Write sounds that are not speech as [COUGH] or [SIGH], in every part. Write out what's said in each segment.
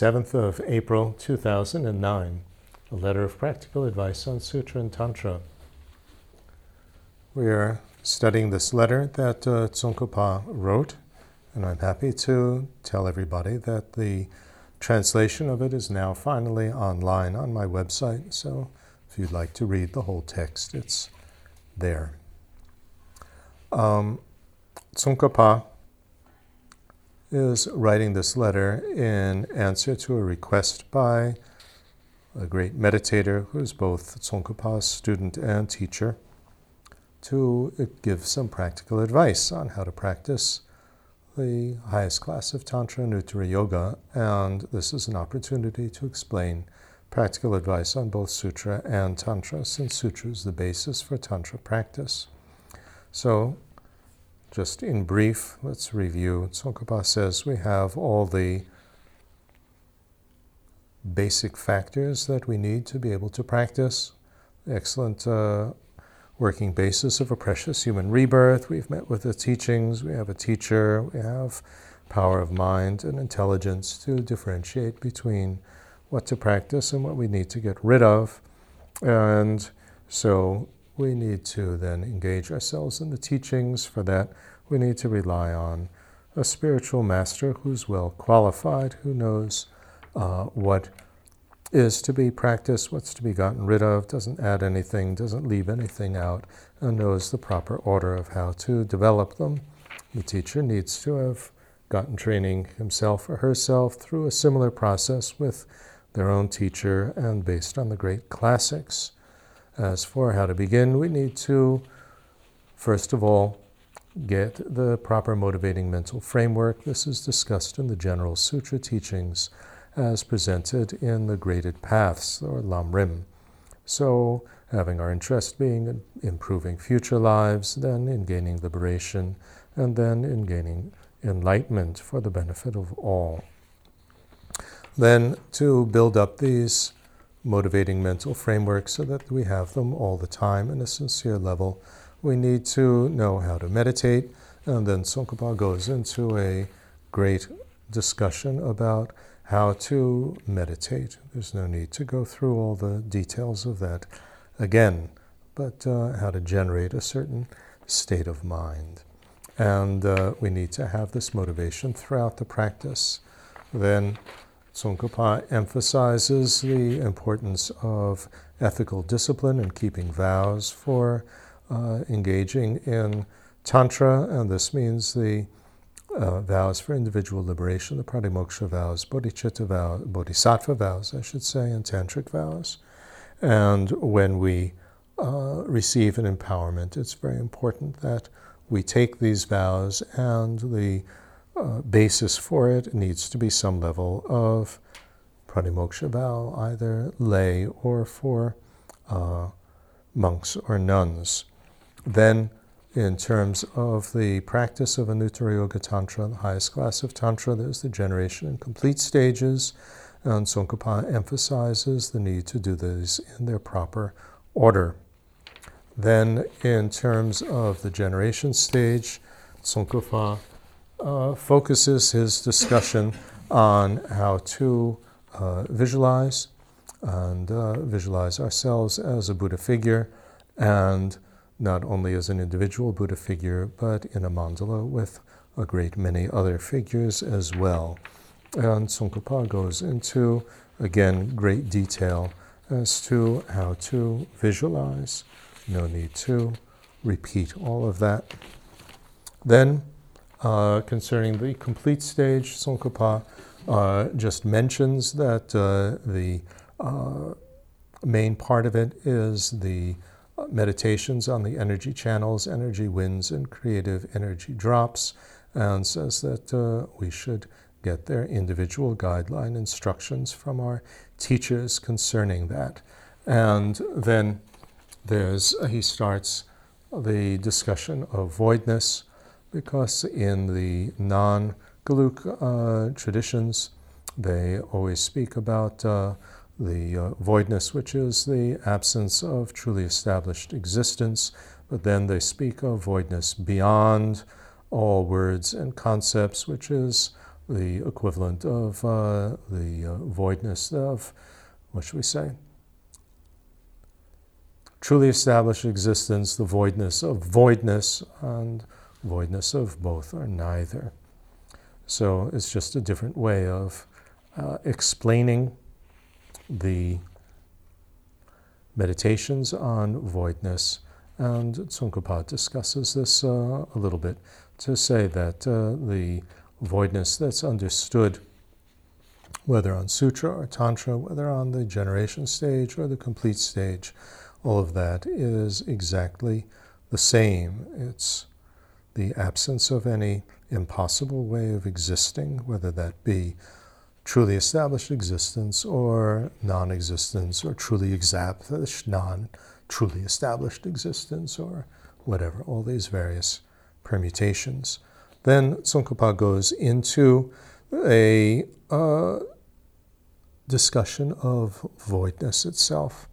7th of April 2009, a letter of practical advice on Sutra and Tantra. We are studying this letter that uh, Tsongkhapa wrote, and I'm happy to tell everybody that the translation of it is now finally online on my website. So if you'd like to read the whole text, it's there. Um, Tsongkhapa is writing this letter in answer to a request by a great meditator who is both Tsongkhapa's student and teacher to give some practical advice on how to practice the highest class of Tantra, Anuttara Yoga, and this is an opportunity to explain practical advice on both Sutra and Tantra, since Sutra is the basis for Tantra practice. So, just in brief, let's review. Tsongkhapa says we have all the basic factors that we need to be able to practice. Excellent uh, working basis of a precious human rebirth. We've met with the teachings, we have a teacher, we have power of mind and intelligence to differentiate between what to practice and what we need to get rid of. And so we need to then engage ourselves in the teachings. For that, we need to rely on a spiritual master who's well qualified, who knows uh, what is to be practiced, what's to be gotten rid of, doesn't add anything, doesn't leave anything out, and knows the proper order of how to develop them. The teacher needs to have gotten training himself or herself through a similar process with their own teacher and based on the great classics. As for how to begin, we need to, first of all, get the proper motivating mental framework. This is discussed in the general sutra teachings as presented in the graded paths or lamrim. So, having our interest being in improving future lives, then in gaining liberation, and then in gaining enlightenment for the benefit of all. Then to build up these motivating mental frameworks so that we have them all the time in a sincere level, we need to know how to meditate. And then Tsongkhapa goes into a great discussion about how to meditate. There's no need to go through all the details of that again, but uh, how to generate a certain state of mind. And uh, we need to have this motivation throughout the practice. Then Tsongkhapa emphasizes the importance of ethical discipline and keeping vows for uh, engaging in Tantra, and this means the uh, vows for individual liberation, the pratimoksha vows, bodhicitta vows, bodhisattva vows, I should say, and tantric vows. And when we uh, receive an empowerment, it's very important that we take these vows and the uh, basis for it needs to be some level of pratimoksha vow, either lay or for uh, monks or nuns. Then in terms of the practice of Anuttara Yoga Tantra, the highest class of Tantra. There's the generation and complete stages, and Tsongkhapa emphasizes the need to do these in their proper order. Then, in terms of the generation stage, Tsongkhapa uh, focuses his discussion on how to uh, visualize and uh, visualize ourselves as a Buddha figure and not only as an individual Buddha figure, but in a mandala with a great many other figures as well. And Tsongkhapa goes into, again, great detail as to how to visualize. No need to repeat all of that. Then, uh, concerning the complete stage, Tsongkhapa uh, just mentions that uh, the uh, main part of it is the meditations on the energy channels, energy winds, and creative energy drops, and says that uh, we should get their individual guideline instructions from our teachers concerning that. And then there's, he starts the discussion of voidness, because in the non Geluk uh, traditions, they always speak about uh, the uh, voidness, which is the absence of truly established existence, but then they speak of voidness beyond all words and concepts, which is the equivalent of uh, the uh, voidness of, what should we say? Truly established existence, the voidness of voidness, and voidness of both or neither. So it's just a different way of uh, explaining the meditations on voidness. And Tsongkhapa discusses this uh, a little bit to say that uh, the voidness that's understood, whether on sutra or tantra, whether on the generation stage or the complete stage, all of that is exactly the same. It's the absence of any impossible way of existing, whether that be truly established existence or non existence or truly established, non truly established existence or whatever, all these various permutations. Then Tsongkhapa goes into a uh, discussion of voidness itself.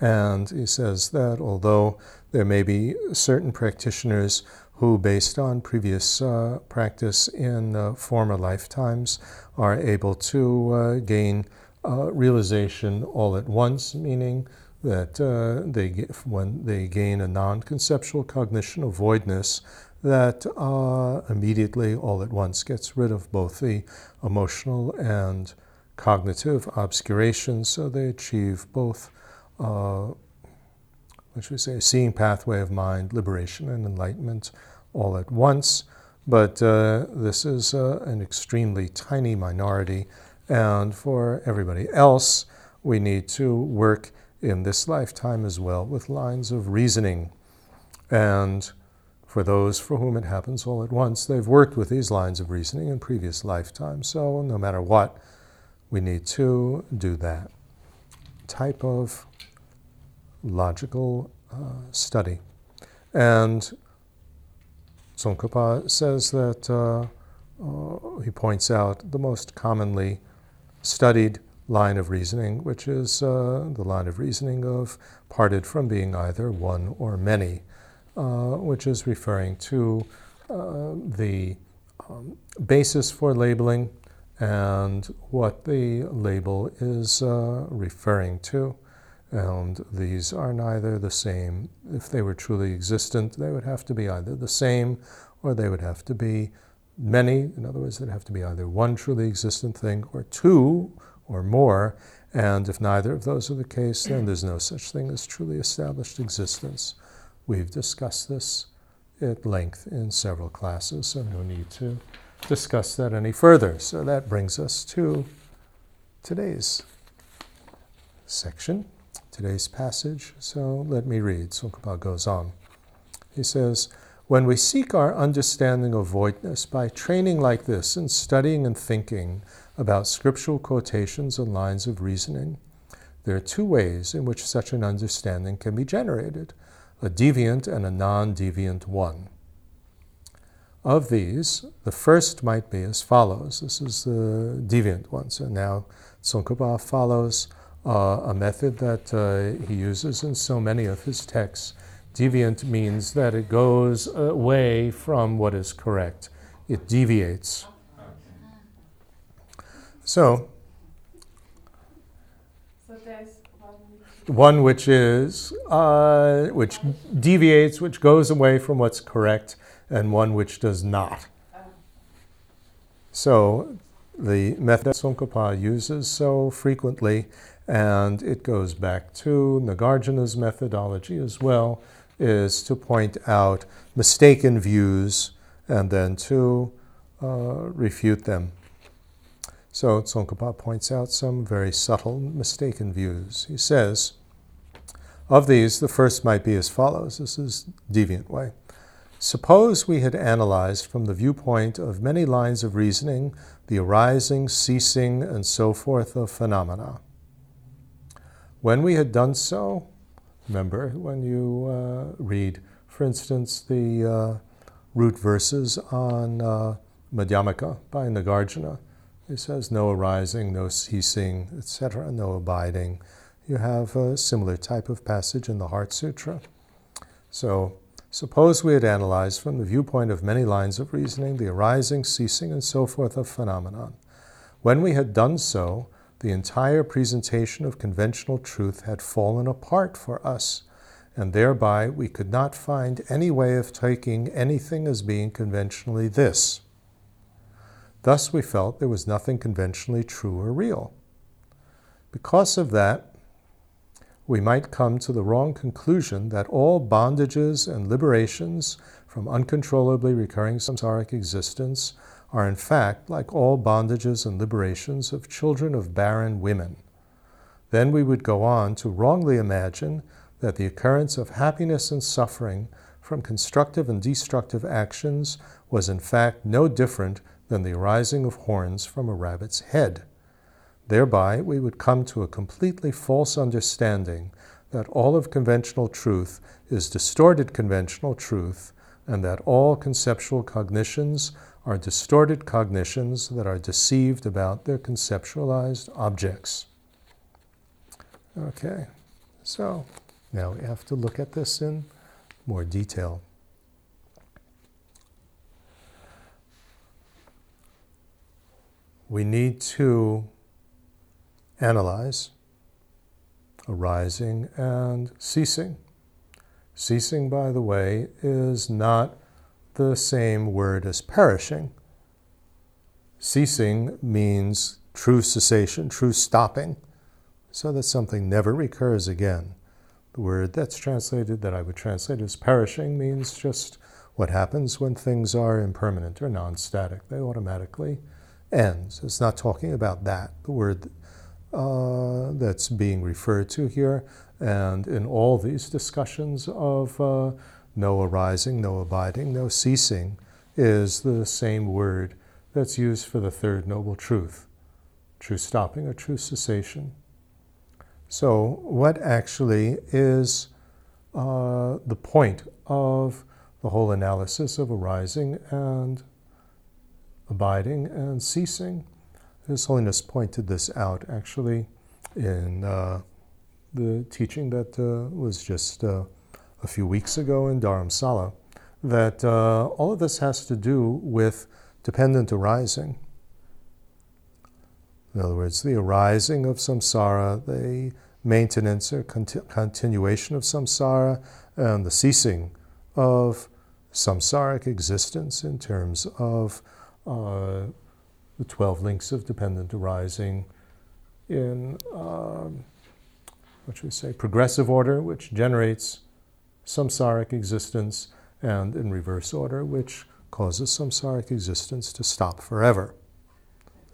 And he says that although there may be certain practitioners who, based on previous uh, practice in uh, former lifetimes, are able to uh, gain uh, realization all at once, meaning that uh, they get, when they gain a non-conceptual cognition of voidness, that uh, immediately, all at once, gets rid of both the emotional and cognitive obscurations, so they achieve both should we say, seeing pathway of mind, liberation and enlightenment all at once. But uh, this is uh, an extremely tiny minority, and for everybody else, we need to work in this lifetime as well with lines of reasoning. And for those for whom it happens all at once, they've worked with these lines of reasoning in previous lifetimes. So no matter what, we need to do that type of logical uh, study. And Tsongkhapa says that uh, uh, he points out the most commonly studied line of reasoning, which is uh, the line of reasoning of parted from being either one or many, uh, which is referring to uh, the um, basis for labeling and what the label is uh, referring to. And these are neither the same. If they were truly existent, they would have to be either the same or they would have to be many. In other words, they'd have to be either one truly existent thing or two or more. And if neither of those are the case, then there's no such thing as truly established existence. We've discussed this at length in several classes, so no need to discuss that any further. So that brings us to today's section today's passage. So let me read. Tsongkhapa goes on. He says, When we seek our understanding of voidness by training like this and studying and thinking about scriptural quotations and lines of reasoning, there are two ways in which such an understanding can be generated a deviant and a non deviant one. Of these, the first might be as follows. This is the deviant one. So now Tsongkhapa follows uh, a method that uh, he uses in so many of his texts. Deviant means that it goes away from what is correct, it deviates. So, one which is uh, which deviates, which goes away from what's correct, and one which does not. So, the method that Tsongkhapa uses so frequently and it goes back to Nagarjuna's methodology as well, is to point out mistaken views and then to uh, refute them. So Tsongkhapa points out some very subtle mistaken views. He says, of these, the first might be as follows. This is deviant way. Suppose we had analyzed from the viewpoint of many lines of reasoning the arising, ceasing, and so forth of phenomena. When we had done so, remember when you uh, read, for instance, the uh, root verses on uh, Madhyamaka by Nagarjuna, it says no arising, no ceasing, etc., no abiding. You have a similar type of passage in the Heart Sutra. So Suppose we had analyzed from the viewpoint of many lines of reasoning the arising, ceasing, and so forth of phenomenon. When we had done so, the entire presentation of conventional truth had fallen apart for us, and thereby we could not find any way of taking anything as being conventionally this. Thus, we felt there was nothing conventionally true or real. Because of that, we might come to the wrong conclusion that all bondages and liberations from uncontrollably recurring samsaric existence are in fact like all bondages and liberations of children of barren women. Then we would go on to wrongly imagine that the occurrence of happiness and suffering from constructive and destructive actions was in fact no different than the arising of horns from a rabbit's head. Thereby, we would come to a completely false understanding that all of conventional truth is distorted conventional truth, and that all conceptual cognitions are distorted cognitions that are deceived about their conceptualized objects. Okay, so now we have to look at this in more detail. We need to analyze arising and ceasing. Ceasing, by the way, is not the same word as perishing. Ceasing means true cessation, true stopping, so that something never recurs again. The word that's translated, that I would translate as perishing, means just what happens when things are impermanent or non static. They automatically end. So It's not talking about that. The word uh, that's being referred to here, and in all these discussions of uh, no arising, no abiding, no ceasing, is the same word that's used for the third noble truth true stopping or true cessation. So, what actually is uh, the point of the whole analysis of arising and abiding and ceasing? His Holiness pointed this out actually in uh, the teaching that uh, was just uh, a few weeks ago in Dharamsala that uh, all of this has to do with dependent arising. In other words, the arising of samsara, the maintenance or conti- continuation of samsara, and the ceasing of samsaric existence in terms of uh, the 12 links of dependent arising in, um, what should we say, progressive order, which generates samsaric existence, and in reverse order, which causes samsaric existence to stop forever.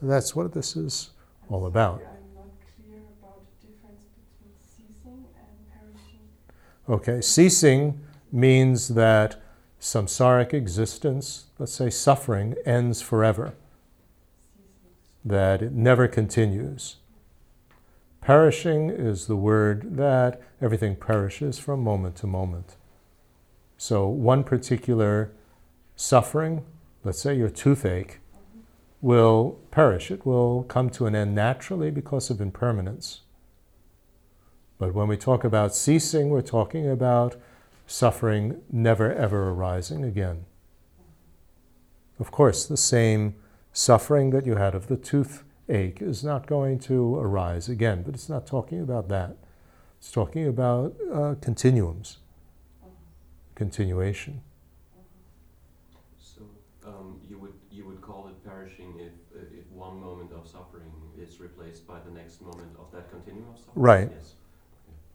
That's what this is all about. I'm not clear about the difference between ceasing and perishing. okay, ceasing means that samsaric existence, let's say suffering, ends forever, that it never continues. Perishing is the word that everything perishes from moment to moment. So, one particular suffering, let's say your toothache, will perish. It will come to an end naturally because of impermanence. But when we talk about ceasing, we're talking about suffering never ever arising again. Of course, the same suffering that you had of the toothache is not going to arise again, but it's not talking about that. It's talking about uh, continuums, continuation. So um, you would you would call it perishing if if one moment of suffering is replaced by the next moment of that continuum of suffering. Right. Yes.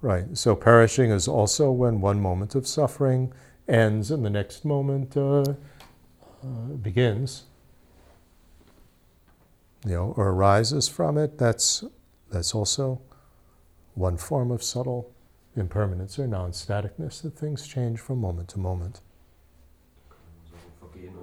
Right. So perishing is also when one moment of suffering ends and the next moment uh, uh, begins you know, or arises from it, that's, that's also one form of subtle impermanence or non staticness that things change from moment to moment. So vergehen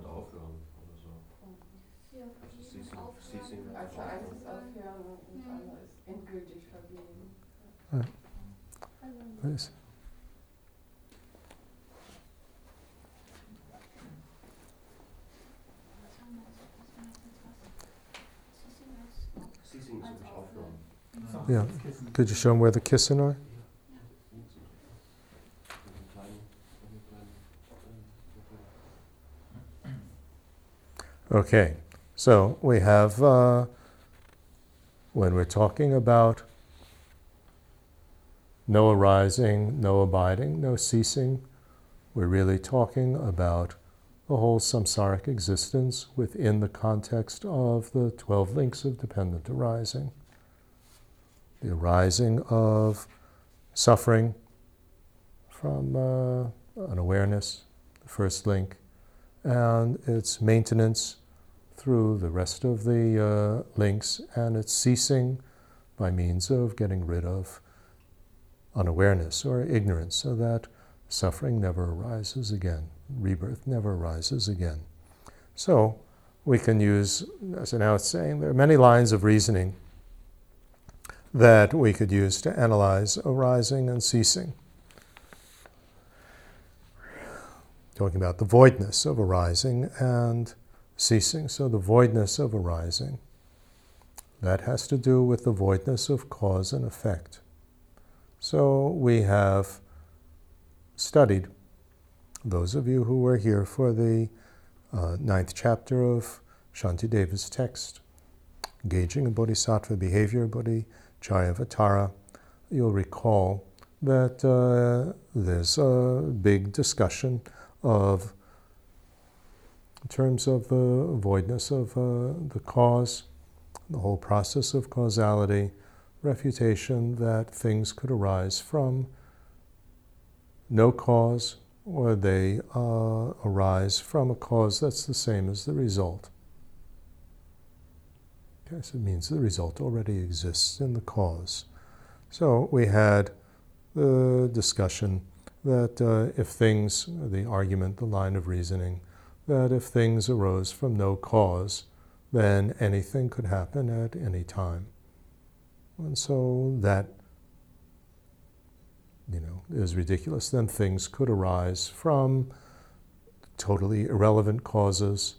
Yeah. Could you show them where the kissing are? Okay, so we have, uh, when we're talking about no arising, no abiding, no ceasing, we're really talking about the whole samsaric existence within the context of the 12 links of dependent arising. The arising of suffering from uh, unawareness, the first link, and its maintenance through the rest of the uh, links, and its ceasing by means of getting rid of unawareness or ignorance so that suffering never arises again, rebirth never arises again. So we can use, as now it's saying, there are many lines of reasoning that we could use to analyze arising and ceasing. Talking about the voidness of arising and ceasing. So, the voidness of arising, that has to do with the voidness of cause and effect. So, we have studied, those of you who were here for the uh, ninth chapter of Shantideva's text, engaging in bodhisattva behavior, bodhicharyavatara, you'll recall that uh, there's a big discussion of, in terms of the voidness of uh, the cause, the whole process of causality, refutation that things could arise from no cause or they uh, arise from a cause that's the same as the result. Okay, so it means the result already exists in the cause. So we had the discussion that uh, if things, the argument, the line of reasoning, that if things arose from no cause, then anything could happen at any time. And so that, you know, is ridiculous. Then things could arise from totally irrelevant causes,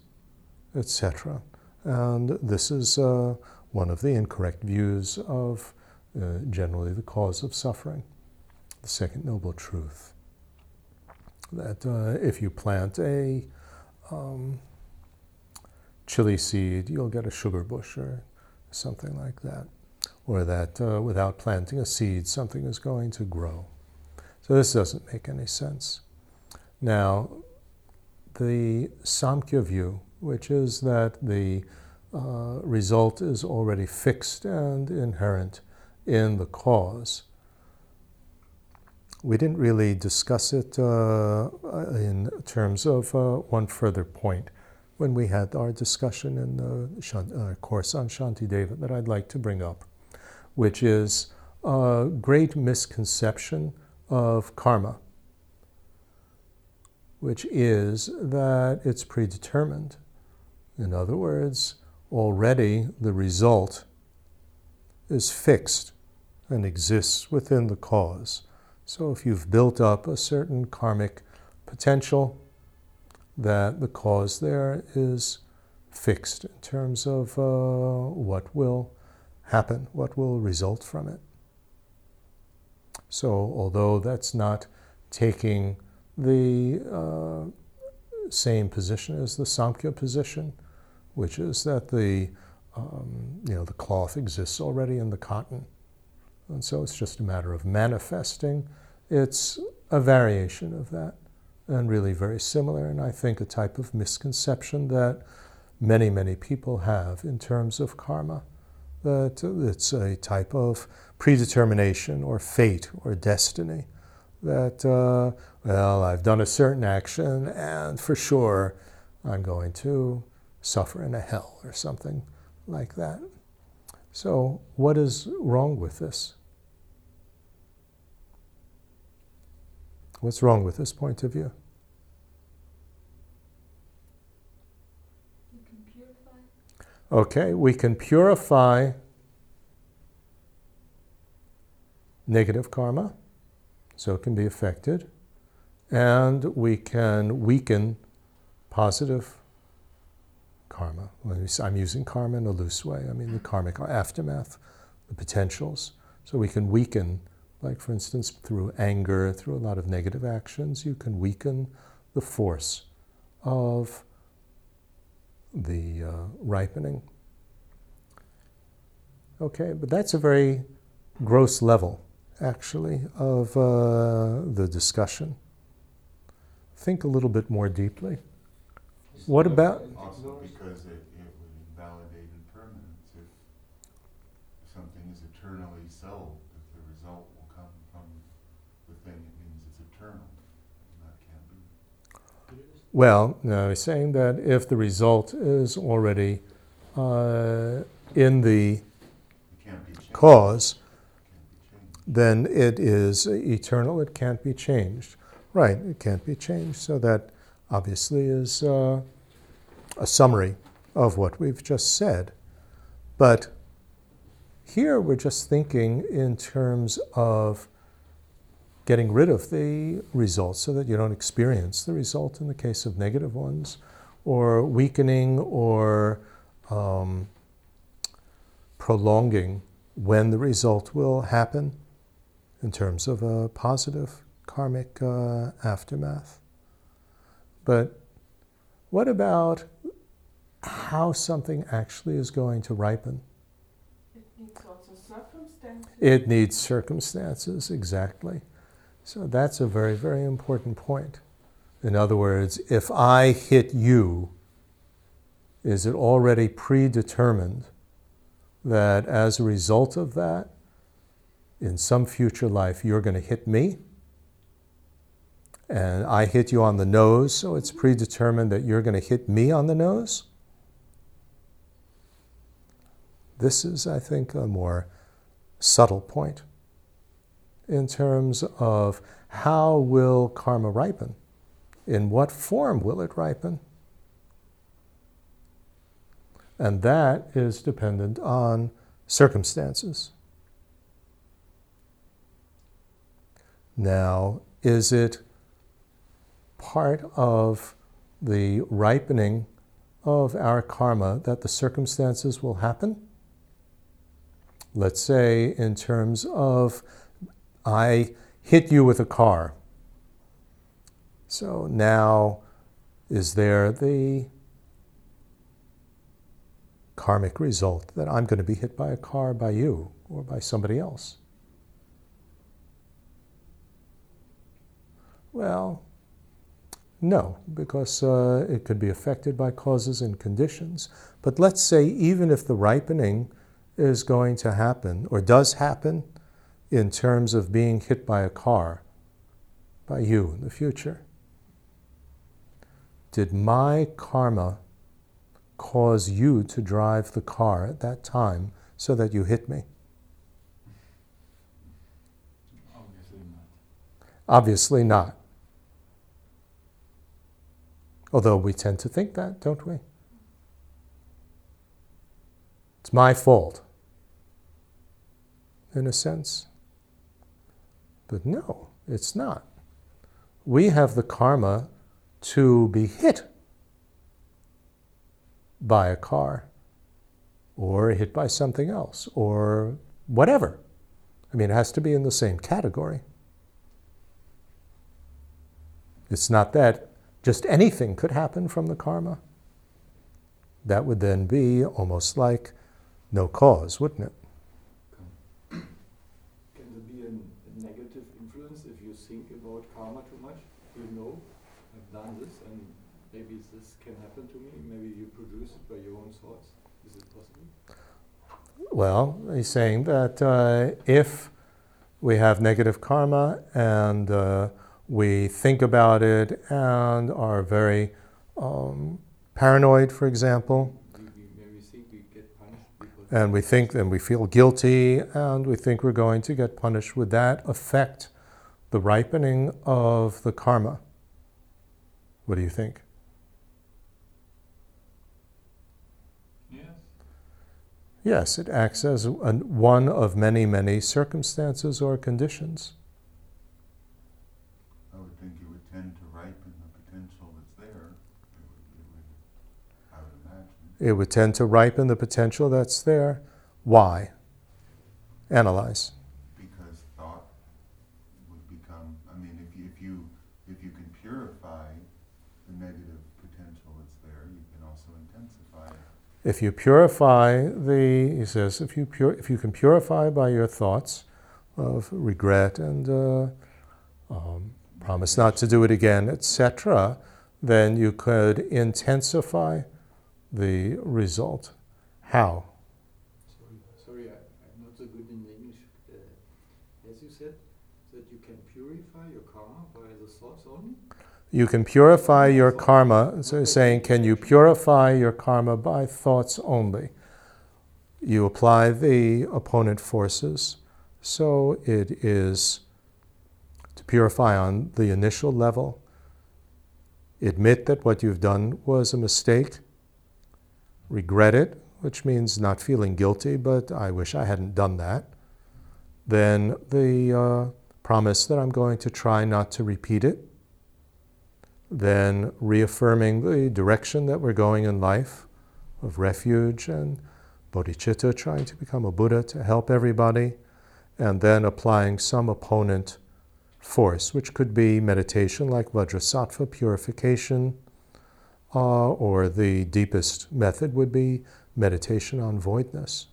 etc. And this is uh, one of the incorrect views of uh, generally the cause of suffering. The second noble truth that uh, if you plant a um, chili seed, you'll get a sugar bush or something like that or that uh, without planting a seed, something is going to grow. So this doesn't make any sense. Now, the Samkhya view, which is that the uh, result is already fixed and inherent in the cause. We didn't really discuss it uh, in terms of uh, one further point when we had our discussion in the uh, course on Shantideva that I'd like to bring up which is a great misconception of karma, which is that it's predetermined. In other words, already the result is fixed and exists within the cause. So if you've built up a certain karmic potential, that the cause there is fixed in terms of uh, what will happen, what will result from it. So, although that's not taking the uh, same position as the Samkhya position, which is that the um, you know the cloth exists already in the cotton, and so it's just a matter of manifesting. It's a variation of that, and really very similar, and I think a type of misconception that many many people have in terms of karma that it's a type of predetermination or fate or destiny. That, uh, well, I've done a certain action and for sure I'm going to suffer in a hell or something like that. So, what is wrong with this? What's wrong with this point of view? Okay, we can purify negative karma, so it can be affected, and we can weaken positive karma. I'm using karma in a loose way, I mean the karmic aftermath, the potentials. So we can weaken, like for instance, through anger, through a lot of negative actions, you can weaken the force of the uh, ripening. Okay, but that's a very gross level, actually, of uh, the discussion. Think a little bit more deeply. What about Also because it, it would invalidate impermanence if something is eternally so, if the result will come from the thing, it means it's eternal. And that can't be. Well, he's saying that if the result is already uh, in the cause, then it is eternal. It can't be changed. Right, it can't be changed. So that obviously is uh, a summary of what we've just said. But here we're just thinking in terms of getting rid of the result so that you don't experience the result in the case of negative ones, or weakening or um, prolonging when the result will happen in terms of a positive karmic uh, aftermath. But what about how something actually is going to ripen? It needs circumstances. It needs circumstances, exactly. So that's a very, very important point. In other words, if I hit you, is it already predetermined that as a result of that, in some future life, you're going to hit me? And I hit you on the nose, so it's predetermined that you're going to hit me on the nose? This is, I think, a more subtle point in terms of how will karma ripen? In what form will it ripen? And that is dependent on circumstances. Now, is it part of the ripening of our karma that the circumstances will happen? Let's say, in terms of I hit you with a car. So now, is there the karmic result that I'm going to be hit by a car by you or by somebody else? Well, no, because uh, it could be affected by causes and conditions. But let's say, even if the ripening is going to happen or does happen in terms of being hit by a car by you in the future, did my karma cause you to drive the car at that time so that you hit me? Obviously not. Obviously not. Although we tend to think that, don't we? It's my fault, in a sense. But no, it's not. We have the karma to be hit by a car or hit by something else or whatever. I mean, it has to be in the same category. It's not that just anything could happen from the karma. That would then be almost like no cause, wouldn't it? Can there be an, a negative influence if you think about karma too much? You know, I've done this and maybe this can happen to me. Maybe you produce it by your own thoughts. Is it possible? Well, he's saying that uh, if we have negative karma and uh, we think about it and are very um, paranoid, for example, We, we we and we think and we feel guilty and we think we're going to get punished, would that affect the ripening of the karma? What do you think? Yes. Yes, it acts as an, one of many, many circumstances or conditions. I would think it would tend to ripen the potential that's there. It would, it would, I would imagine. It would tend to ripen the potential that's there. Why? Analyze. Because thought would become, I mean, if you, if you, if you can purify the negative potential that's there, you can also intensify if you purify the, he says, if you, pur- if you can purify by your thoughts of regret and uh, um, promise not to do it again, etc., then you could intensify the result. How? Sorry, sorry, I, I'm not so good in English. Uh, as you said, that you can purify your karma by the thoughts only. You can purify your karma. So saying, can you purify your karma by thoughts only? You apply the opponent forces. So it is to purify on the initial level. Admit that what you've done was a mistake. Regret it, which means not feeling guilty, but I wish I hadn't done that. Then the uh, promise that I'm going to try not to repeat it then reaffirming the direction that we're going in life of refuge and bodhicitta, trying to become a Buddha to help everybody, and then applying some opponent force, which could be meditation like Vajrasattva purification, uh, or the deepest method would be meditation on voidness.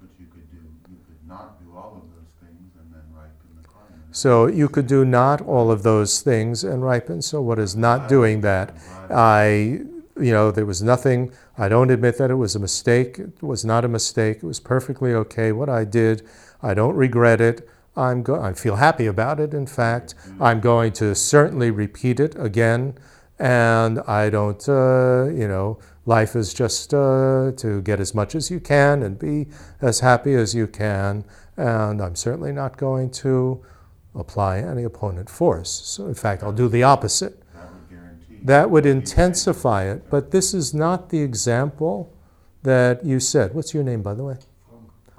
But you could do, you could not do all of those things and then ripen the karma. So you could do not all of those things and ripen. So what is not doing that? I, you know, there was nothing. I don't admit that it was a mistake. It was not a mistake. It was perfectly okay. What I did, I don't regret it. I'm go- I feel happy about it. In fact, I'm going to certainly repeat it again. And I don't, uh, you know, life is just uh, to get as much as you can and be as happy as you can. And I'm certainly not going to apply any opponent force. So, in fact, I'll do the opposite. That would intensify it, but this is not the example that you said. What's your name, by the way?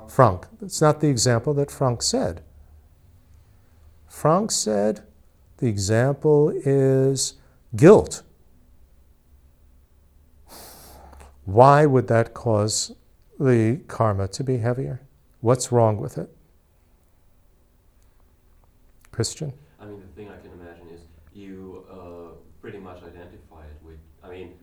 Frank. It's not the example that Frank said. Frank said the example is guilt. Why would that cause the karma to be heavier? What's wrong with it? Christian? I mean, the thing I can imagine is you uh, pretty much identify it with. I mean,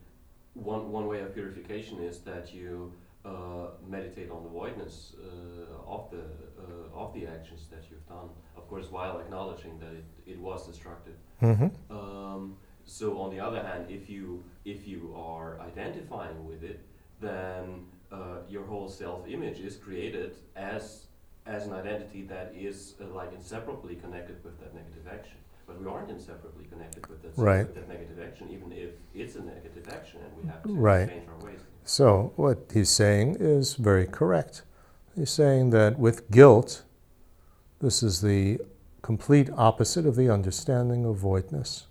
one one way of purification is that you uh, meditate on the voidness uh, of the uh, of the actions that you've done. Of course, while acknowledging that it, it was destructive. Mm-hmm. Um, so on the other hand, if you if you are identifying with it, then uh, your whole self-image is created as as an identity that is uh, like inseparably connected with that negative action. But we aren't inseparably connected with that, Right. with that negative action, even if it's a negative action, and we have to Right. change our ways. So, what he's saying is very correct. He's saying that with guilt, this is the complete opposite of the understanding of voidness.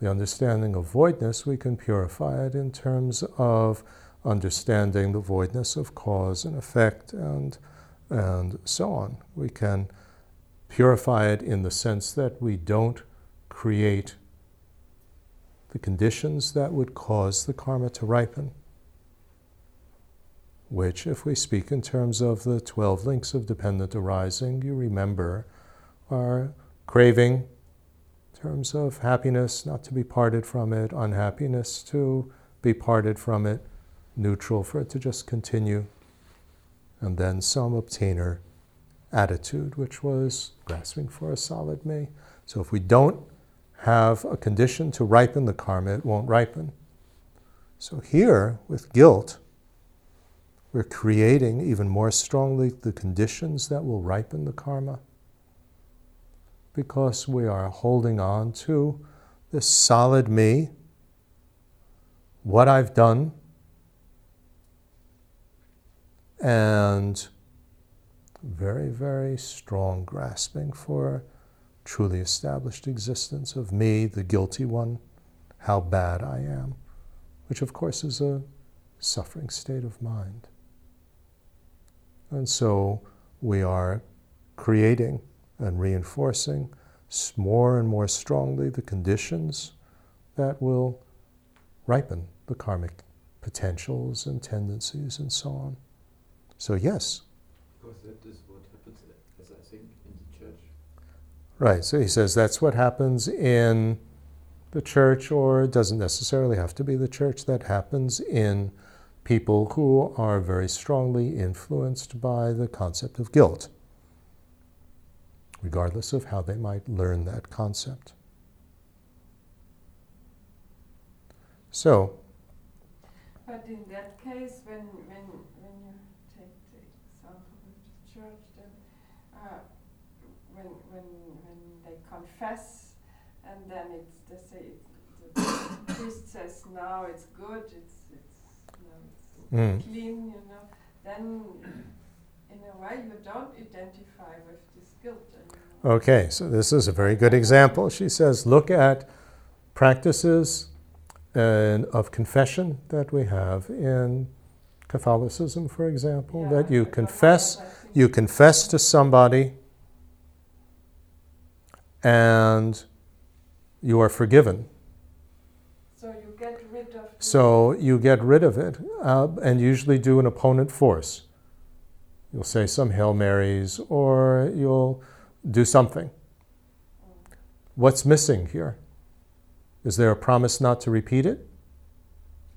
The understanding of voidness, we can purify it in terms of understanding the voidness of cause and effect and, and so on. We can purify it in the sense that we don't create the conditions that would cause the karma to ripen which, if we speak in terms of the 12 links of dependent arising, you remember are craving, in terms of happiness not to be parted from it, unhappiness to be parted from it, neutral for it to just continue, and then some obtainer attitude, which was grasping for a solid me. So if we don't have a condition to ripen the karma, it won't ripen. So here, with guilt, we're creating even more strongly the conditions that will ripen the karma because we are holding on to this solid me, what I've done, and very, very strong grasping for truly established existence of me, the guilty one, how bad I am, which of course is a suffering state of mind. And so we are creating and reinforcing more and more strongly the conditions that will ripen the karmic potentials and tendencies and so on. So, yes, Because that is what happens, as I think, in the church. right. So he says that's what happens in the church, or it doesn't necessarily have to be the church, that happens in people who are very strongly influenced by the concept of guilt, regardless of how they might learn that concept. So, But in that case, when, when, when you take the example of the church, then uh, when, when, when they confess, and then it's they say the priest says now it's good, it's it's, you know, it's mm, clean, you know, then in a way you don't identify with this guilt anymore. okay, so this is a very good example. She says, look at practices and of confession that we have in Catholicism, for example, Yeah, that you confess know, I think- you confess to somebody and you are forgiven. So you get rid of. So you get rid of it uh, and usually do an opponent force. You'll say some Hail Marys or you'll do something. What's missing here? Is there a promise not to repeat it?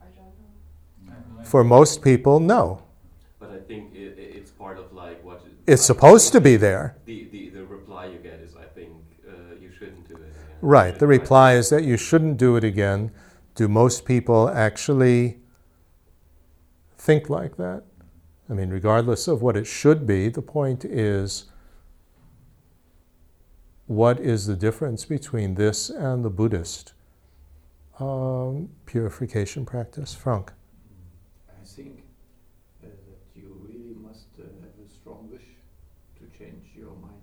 I don't know. For most people, no. But I think i i- it's part of like what. It's supposed to be there. The, the, the reply you get is, I think uh, you shouldn't do it. again." Right. The reply is that you shouldn't do it again. Do most people actually think like that? I mean, regardless of what it should be, the point is what is the difference between this and the Buddhist um, purification practice? Frank. I think uh, that you really must uh, have a strong wish to change your mind,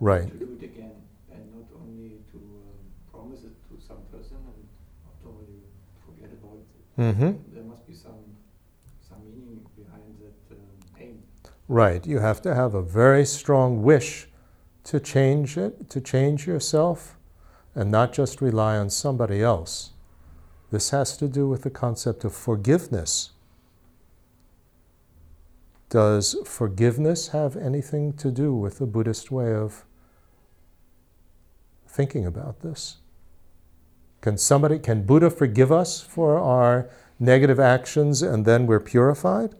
Right. to do it again, and not only to um, promise it to some person and totally forget about it. Mm-hmm. There must be some some meaning behind that um, aim. Right. You have to have a very strong wish to change it, to change yourself, and not just rely on somebody else. This has to do with the concept of forgiveness. Does forgiveness have anything to do with the Buddhist way of thinking about this? Can somebody, can Buddha forgive us for our negative actions and then we're purified?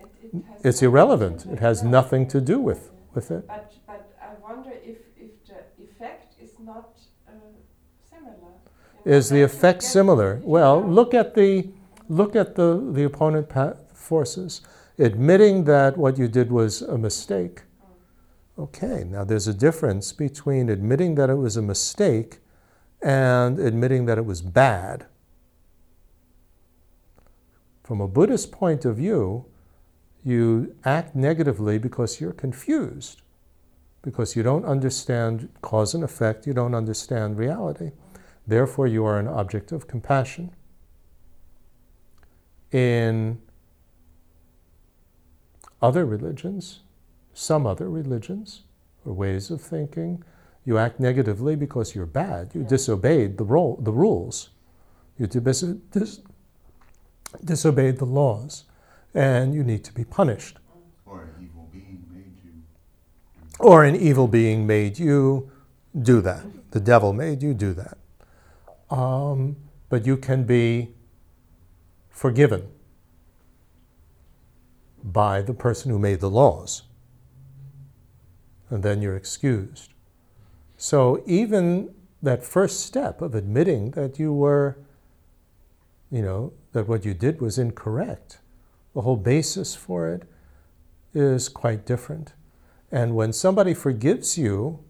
It, it It's irrelevant. It has nothing to do with, with it. But, but I wonder if, if the effect is not uh, similar. Is the effect similar? Well, look at the look at the the opponent pa- forces, admitting that what you did was a mistake. Okay, now there's a difference between admitting that it was a mistake and admitting that it was bad. From a Buddhist point of view, you act negatively because you're confused, because you don't understand cause and effect, you don't understand reality. Therefore, you are an object of compassion. In other religions, some other religions or ways of thinking, you act negatively because you're bad. You Yeah. disobeyed the, role, the rules. You dis- dis- disobeyed the laws, and you need to be punished. Or an evil being made you. Or an evil being made you do that. The devil made you do that. Um, but you can be forgiven by the person who made the laws. And then you're excused. So even that first step of admitting that you were, you know, that what you did was incorrect, the whole basis for it is quite different. And when somebody forgives you,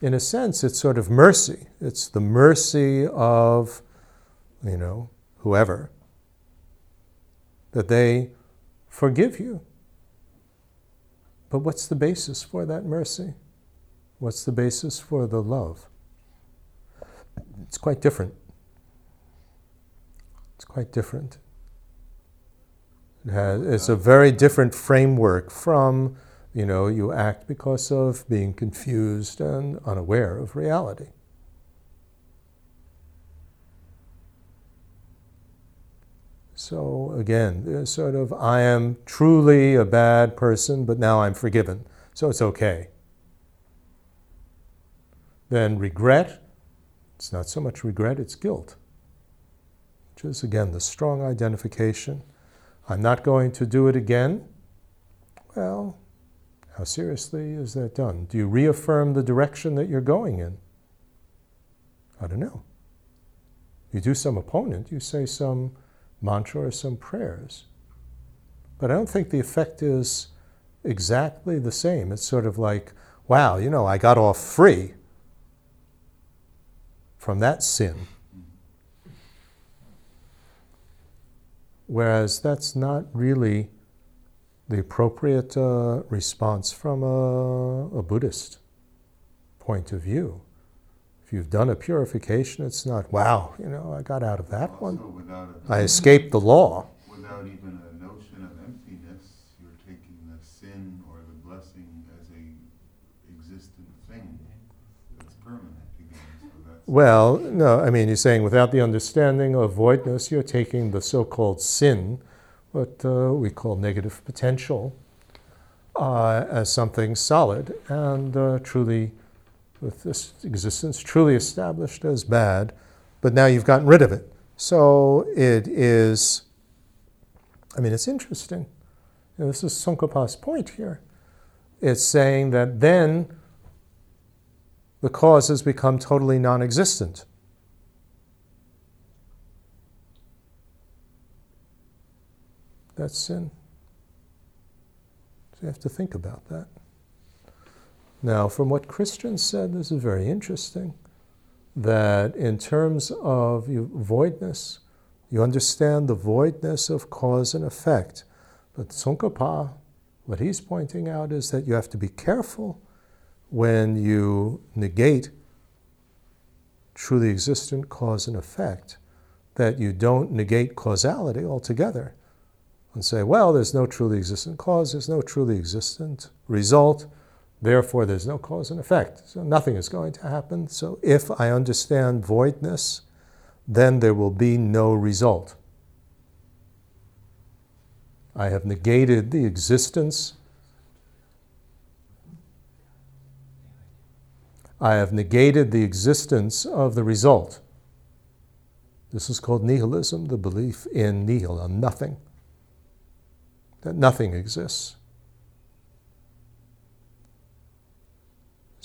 in a sense, it's sort of mercy. It's the mercy of, you know, whoever, that they forgive you. But what's the basis for that mercy? What's the basis for the love? It's quite different. It's quite different. It has, it's a very different framework from, you know, you act because of being confused and unaware of reality. So again, uh, sort of, I am truly a bad person, but now I'm forgiven, so it's okay. Then regret, it's not so much regret, it's guilt. which is again the strong identification. I'm not going to do it again. Well, how seriously is that done? Do you reaffirm the direction that you're going in? I don't know. You do some opponent, you say some mantra or some prayers. But I don't think the effect is exactly the same. It's sort of like, wow, you know, I got off free from that sin. Whereas that's not really the appropriate uh, response from a, a, Buddhist point of view. You've done a purification, it's not, wow, you know, I got out of that Also, one. a- I escaped the law. Without even a notion of emptiness, you're taking the sin or the blessing as a existent thing that's permanent again, so that's. Well, no, I mean, you're saying without the understanding of voidness, you're taking the so called sin, what uh, we call negative potential, uh, as something solid and uh, truly, with this existence, truly established as bad, but now you've gotten rid of it. So it is, I mean, it's interesting. This is Tsongkhapa's point here. It's saying that then the cause has become totally non existent. That's sin. So you have to think about that. Now, from what Christian said, this is very interesting that in terms of voidness, you understand the voidness of cause and effect. But Tsongkhapa, what he's pointing out is that you have to be careful when you negate truly existent cause and effect, that you don't negate causality altogether and say, well, there's no truly existent cause, there's no truly existent result, therefore there's no cause and effect. So nothing is going to happen. So if I understand voidness, then there will be no result. I have negated the existence I have negated the existence of the result. This is called nihilism, the belief in nihil, nothing, that nothing exists.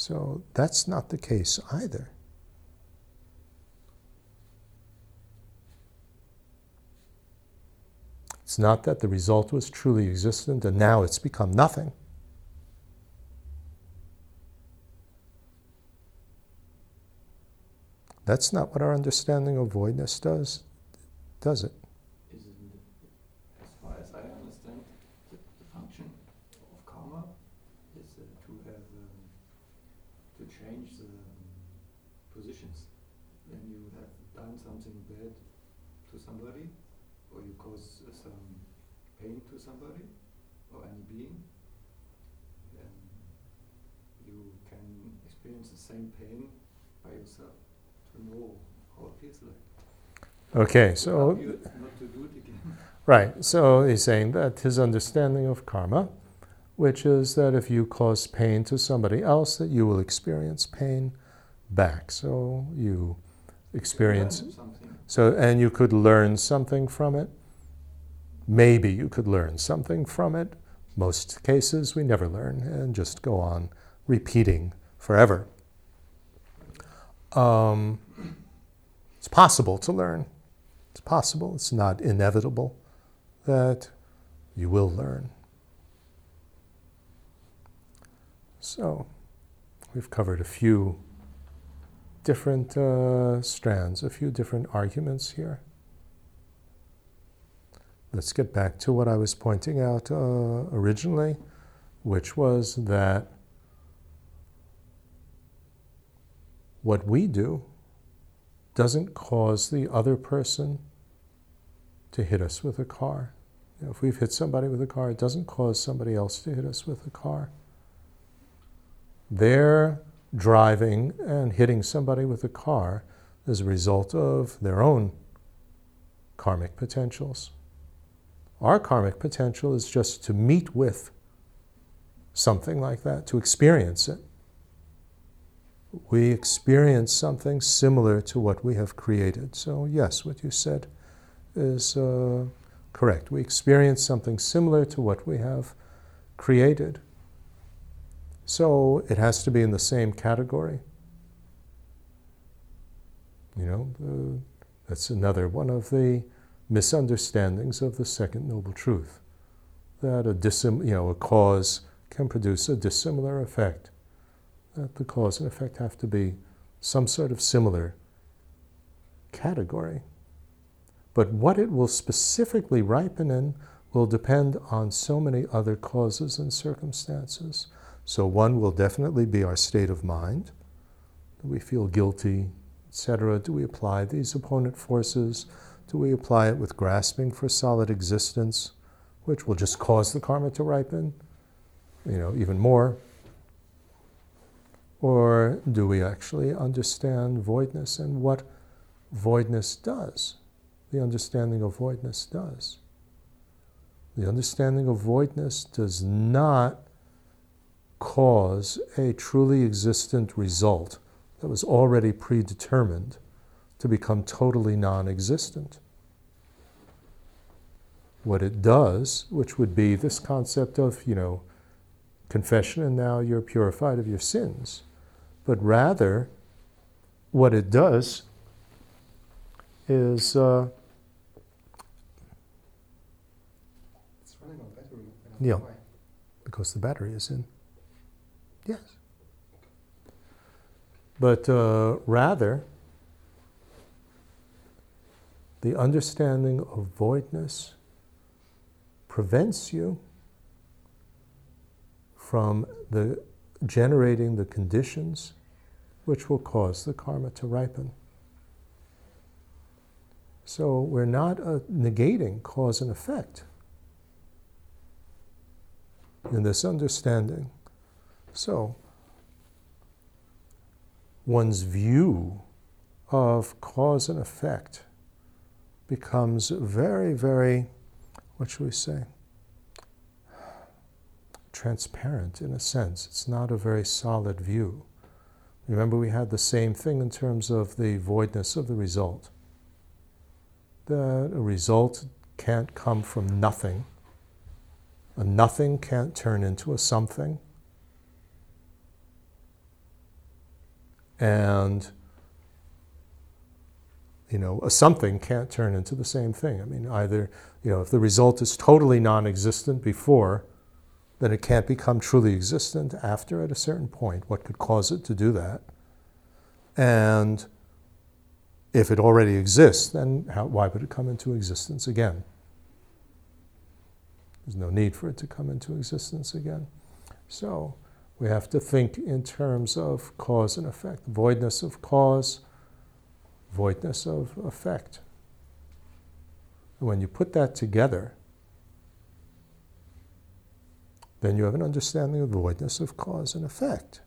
So that's not the case either. It's not that the result was truly existent and now it's become nothing. That's not what our understanding of voidness does, does it? Is it, as far as I understand, the, the function of karma is uh, to have um, to change the um, positions. When you have done something bad to somebody, or you cause uh, some pain to somebody or any being, then you can experience the same pain by yourself to know how it feels like. Okay, so help you not to do it again. Right. So he's saying that his understanding of karma, which is that if you cause pain to somebody else, that you will experience pain back. So you experience so and you could learn something from it. Maybe you could learn something from it. Most cases we never learn and just go on repeating forever. Um, it's possible to learn. It's possible. It's not inevitable that you will learn. So, we've covered a few different uh, strands, a few different arguments here. Let's get back to what I was pointing out uh, originally, which was that what we do doesn't cause the other person to hit us with a car. You know, if we've hit somebody with a car, it doesn't cause somebody else to hit us with a car. They're driving and hitting somebody with a car as a result of their own karmic potentials. Our karmic potential is just to meet with something like that, to experience it. We experience something similar to what we have created. So, yes, what you said is uh, correct. We experience something similar to what we have created. So it has to be in the same category. You know, uh, that's another one of the misunderstandings of the second noble truth that a dissim- you know a cause can produce a dissimilar effect. That the cause and effect have to be some sort of similar category. But what it will specifically ripen in will depend on so many other causes and circumstances. So, one will definitely be our state of mind. Do we feel guilty, etc.? Do we apply these opponent forces? Do we apply it with grasping for solid existence, which will just cause the karma to ripen, you know, even more? Or do we actually understand voidness and what voidness does? The understanding of voidness does. The understanding of voidness does not cause a truly existent result that was already predetermined to become totally non existent. What it does, which would be this concept of, you know, confession and now you're purified of your sins, but rather what it does is. Uh, It's running on why. because the battery is in. Yes. But uh, rather, the understanding of voidness prevents you from the generating the conditions which will cause the karma to ripen. So we're not uh, negating cause and effect in this understanding. So, one's view of cause and effect becomes very, very, what should we say? Transparent in a sense. It's not a very solid view. Remember, we had the same thing in terms of the voidness of the result. That a result can't come from nothing a nothing can't turn into a something. And, you know, a something can't turn into the same thing. I mean, either, you know, if the result is totally non existent before, then it can't become truly existent after at a certain point. What could cause it to do that? And if it already exists, then how, why would it come into existence again? There's no need for it to come into existence again. So we have to think in terms of cause and effect voidness of cause, voidness of effect. And when you put that together, then you have an understanding of voidness of cause and effect.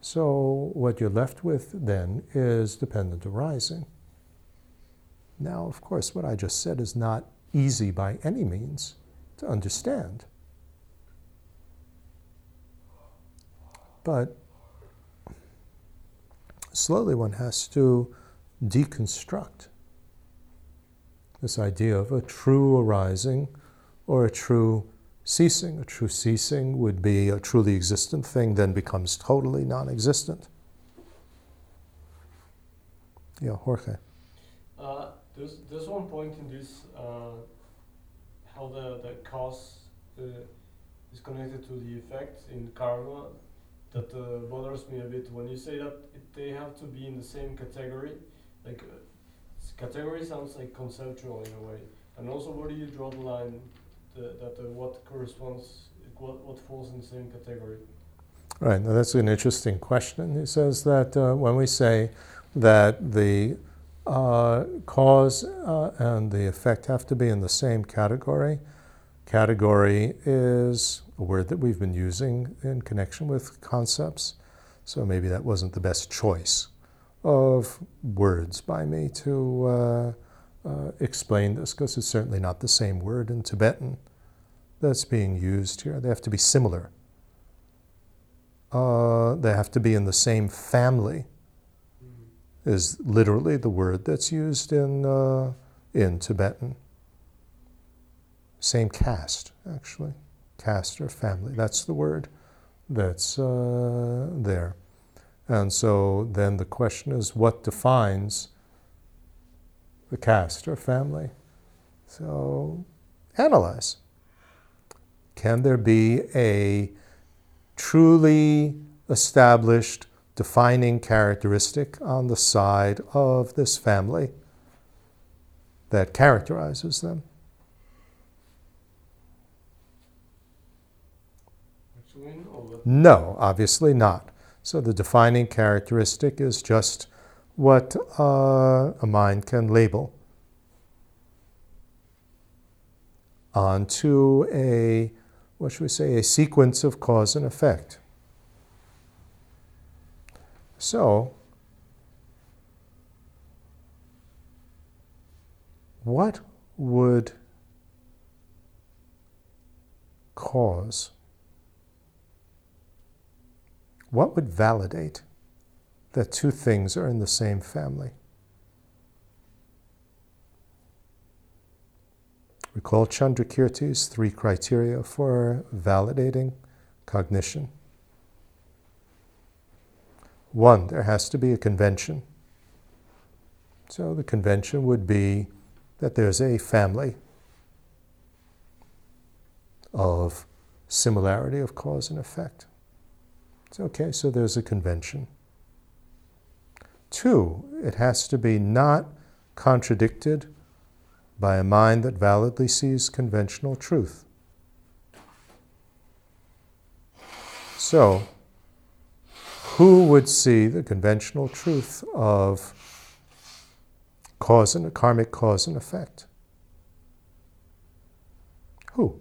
So what you're left with then is dependent arising. Now, of course, what I just said is not easy by any means to understand. But slowly one has to deconstruct this idea of a true arising or a true ceasing. A true ceasing would be a truly existent thing, then becomes totally non existent. Yeah, Jorge. Uh, there's, there's one point in this uh, how the, the cause uh, is connected to the effect in karma that uh, bothers me a bit. When you say that it, they have to be in the same category, like uh, category sounds like conceptual in a way. And also, where do you draw the line that uh, what corresponds, what, what falls in the same category? Right, now that's an interesting question. He says that uh, when we say that the uh, cause uh, and the effect have to be in the same category, category is a word that we've been using in connection with concepts, so maybe that wasn't the best choice of words by me to uh, uh, explain this, because it's certainly not the same word in Tibetan that's being used here. They have to be similar uh, they have to be in the same family is literally the word that's used in uh, in Tibetan. Same caste, actually. Caste or family, that's the word that's uh, there. And so then the question is what defines the caste or family? So analyze. Can there be a truly established defining characteristic on the side of this family that characterizes them? No, obviously not. So the defining characteristic is just what uh, a mind can label onto a, what should we say, a sequence of cause and effect. So, what would cause what would validate that two things are in the same family? Recall Chandrakirti's three criteria for validating cognition. One, there has to be a convention. So the convention would be that there's a family of similarity of cause and effect. It's okay, so there's a convention. Two, it has to be not contradicted by a mind that validly sees conventional truth. So, who would see the conventional truth of cause and karmic cause and effect? Who?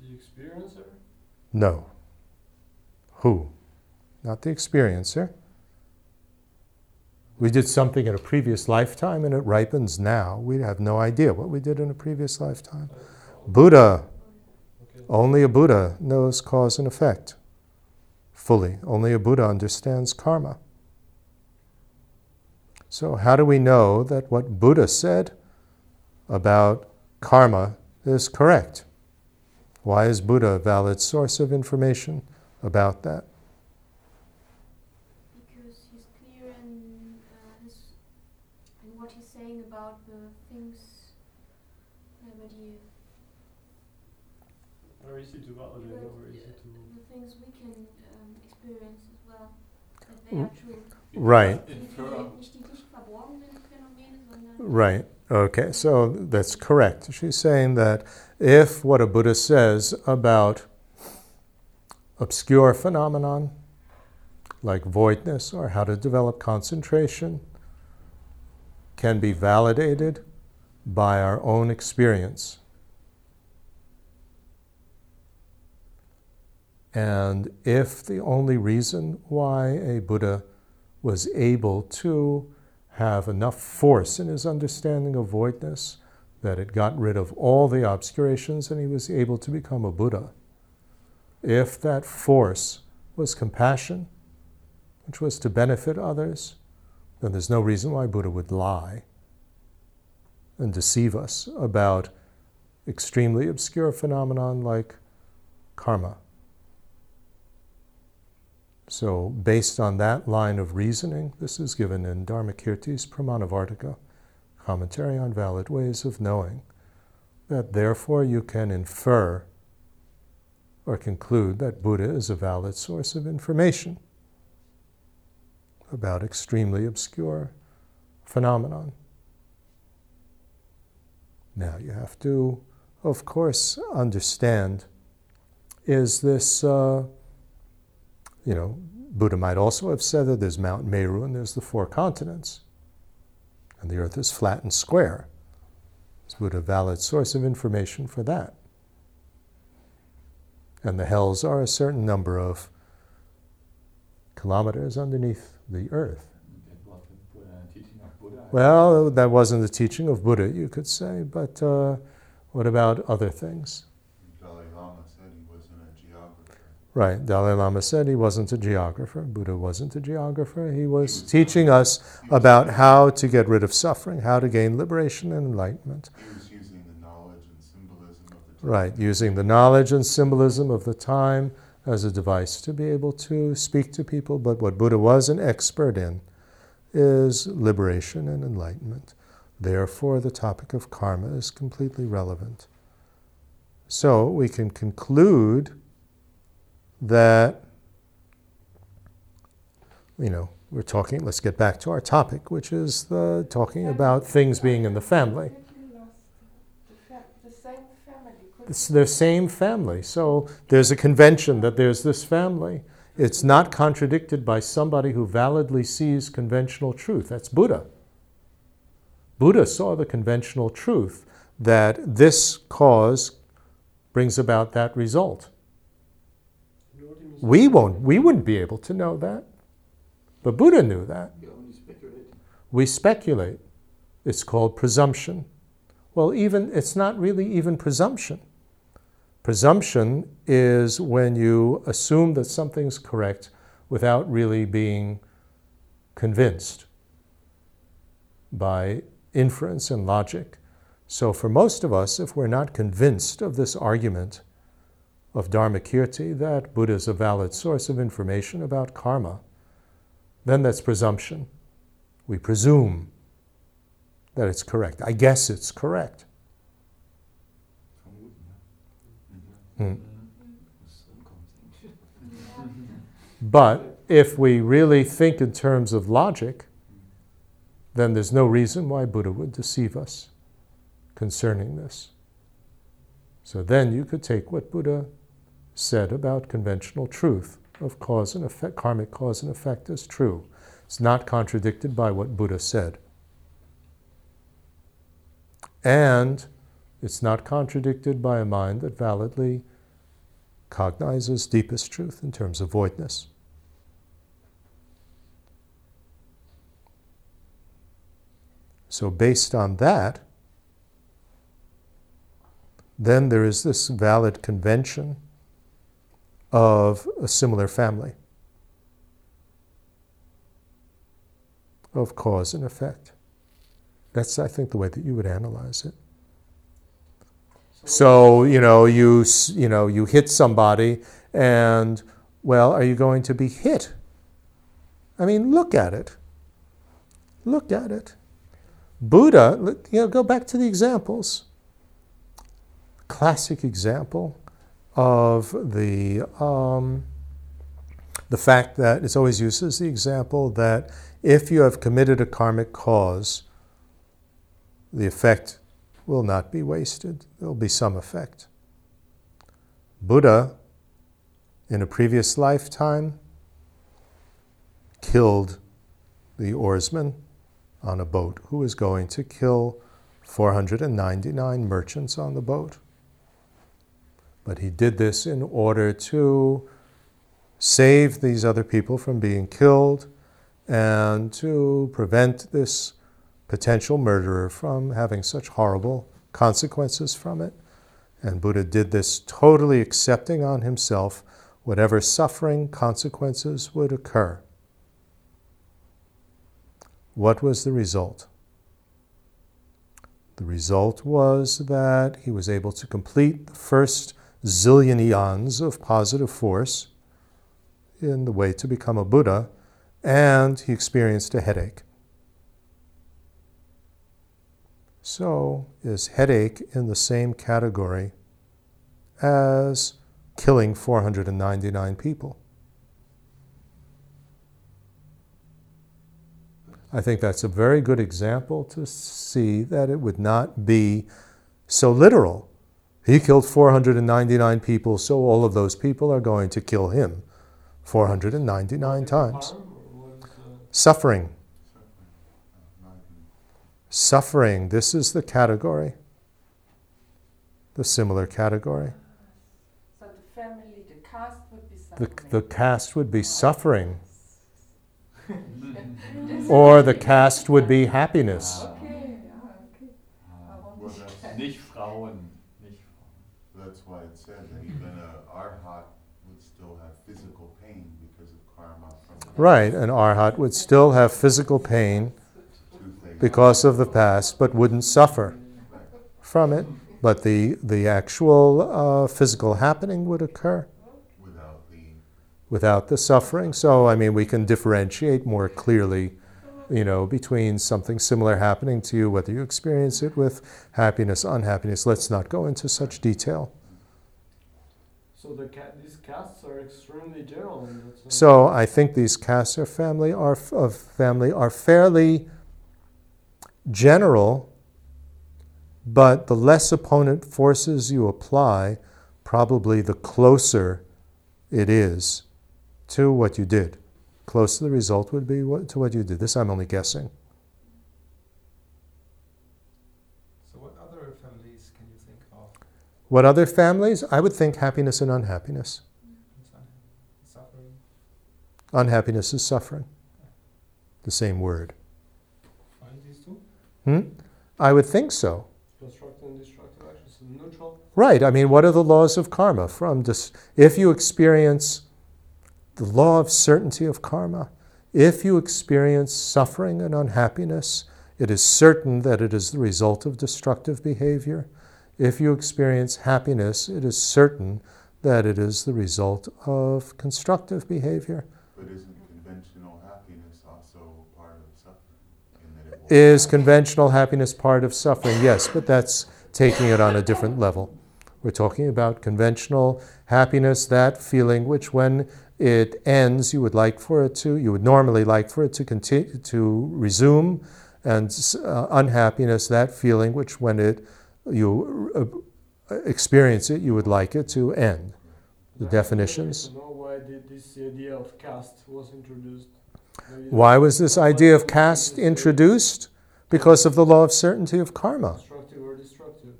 The experiencer? No. Who? Not the experiencer. We did something in a previous lifetime and it ripens now. We have no idea what we did in a previous lifetime. Buddha. Only a Buddha knows cause and effect fully. Only a Buddha understands karma. So, how do we know that what Buddha said about karma is correct? Why is Buddha a valid source of information? about that? Because he's clear in, uh, his, in what he's saying about the things uh, you. Or easy to validate, or easy to. The things we can um, experience as well. That they are true. Right. Right. Okay, so that's correct. She's saying that if what a Buddha says about obscure phenomenon like voidness or how to develop concentration can be validated by our own experience. And if the only reason why a Buddha was able to have enough force in his understanding of voidness that it got rid of all the obscurations and he was able to become a Buddha if that force was compassion, which was to benefit others, then there's no reason why Buddha would lie and deceive us about extremely obscure phenomenon like karma. So, based on that line of reasoning, this is given in Dharmakirti's Pramanavartika, commentary on valid ways of knowing, that therefore you can infer or conclude that Buddha is a valid source of information about extremely obscure phenomenon. Now you have to, of course, understand is this, uh, you know, Buddha might also have said that there's Mount Meru and there's the four continents, and the earth is flat and square. Is Buddha a valid source of information for that? and the hells are a certain number of kilometers underneath the earth. Well, that wasn't the teaching of Buddha, you could say, but uh, what about other things? Dalai Lama said he wasn't a geographer. Right. Dalai Lama said he wasn't a geographer. Buddha wasn't a geographer. He was, teaching us about how to get rid of suffering, how to gain liberation and enlightenment. He was using the knowledge and symbolism of the. Right. Using the knowledge and symbolism of the time as a device to be able to speak to people. But what Buddha was an expert in is liberation and enlightenment. Therefore, the topic of karma is completely relevant. So we can conclude that, you know, we're talking, let's get back to our topic, which is the talking about things being in the family. Completely lost. The, fa- the same family. It's the same family. So there's a convention that there's this family. It's not contradicted by somebody who validly sees conventional truth. That's Buddha. Buddha saw the conventional truth that this cause brings about that result. You know what he means? We won't we wouldn't be able to know that. But Buddha knew that. Speculate. We speculate. It's called presumption. Well, even it's not really even presumption. Presumption is when you assume that something's correct without really being convinced by inference and logic. So, for most of us, if we're not convinced of this argument of Dharmakirti that Buddha is a valid source of information about karma, then that's presumption. We presume that it's correct. I guess it's correct. Ankommen. But if we really think in terms of logic, then there's no reason why Buddha would deceive us concerning this. So then you could take what Buddha said about conventional truth of cause and effect, karmic cause and effect is true. It's not contradicted by what Buddha said. And it's not contradicted by a mind that validly cognizes deepest truth in terms of voidness. So, based on that, then there is this valid convention of a similar family of cause and effect. That's, I think, the way that you would analyze it. So you know, you you know, you hit somebody, and well, are you going to be hit? I mean, look at it. Look at it. Buddha, you know, go back to the examples. Classic example of the um, the fact that it's always used as the example that if you have committed a karmic cause, the effect will not be wasted. There will be some effect. Buddha, in a previous lifetime, killed the oarsman on a boat who was going to kill 499 merchants on the boat. But he did this in order to save these other people from being killed and to prevent this potential murderer from having such horrible consequences from it. And Buddha did this totally accepting on himself whatever suffering consequences would occur. What was the result? The result was that he was able to complete the first zillion eons of positive force in the way to become a Buddha, and he experienced a headache. So, is headache in the same category as killing 499 people? I think that's a very good example to see that it would not be so literal. He killed 499 people, so all of those people are going to kill him 499 times. Harm, or what is, Suffering. Suffering, not even- Suffering, this is the category, the similar category. So the family, the caste would be suffering. the caste would be suffering, [LAUGHS] or the caste would be happiness. Okay, yeah, okay. I Ah, want Well, to that's, Nicht Frauen, nicht Frauen. that's why it said that even a arhat would still have physical pain because of karma from the Right, an arhat would still have physical pain because of the past, but wouldn't suffer from it. But the, the actual uh, physical happening would occur Without the, without the suffering. So, I mean, we can differentiate more clearly, you know, between something similar happening to you, whether you experience it with happiness, unhappiness. Let's not go into such detail. So the ca- these castes are extremely general. So, I think these castes or family are of family are fairly general, but the less opponent forces you apply, probably the closer it is to what you did. Closer the result would be what, to what you did. This I'm only guessing. So what other families can you think of? What other families? I would think happiness and unhappiness. Suffering? Unhappiness is suffering. The same word. Find these two Hmm? I would think so. Right. I mean, what are the laws of karma? From dis- if you experience the law of certainty of karma, if you experience suffering and unhappiness, it is certain that it is the result of destructive behavior. If you experience happiness, it is certain that it is the result of constructive behavior. but isn't conventional happiness also part of suffering? in that it will- Is conventional happiness part of suffering? Yes, but that's taking it on a different level. We're talking about conventional happiness, that feeling which, when it ends, you would like for it to, you would normally like for it to continue to resume, and uh, unhappiness, that feeling which, when it you uh, experience it, you would like it to end. The I'm definitions. know why did this idea of caste was introduced? Maybe Why was this idea of caste introduced? Because of the law of certainty of karma. Constructive or destructive.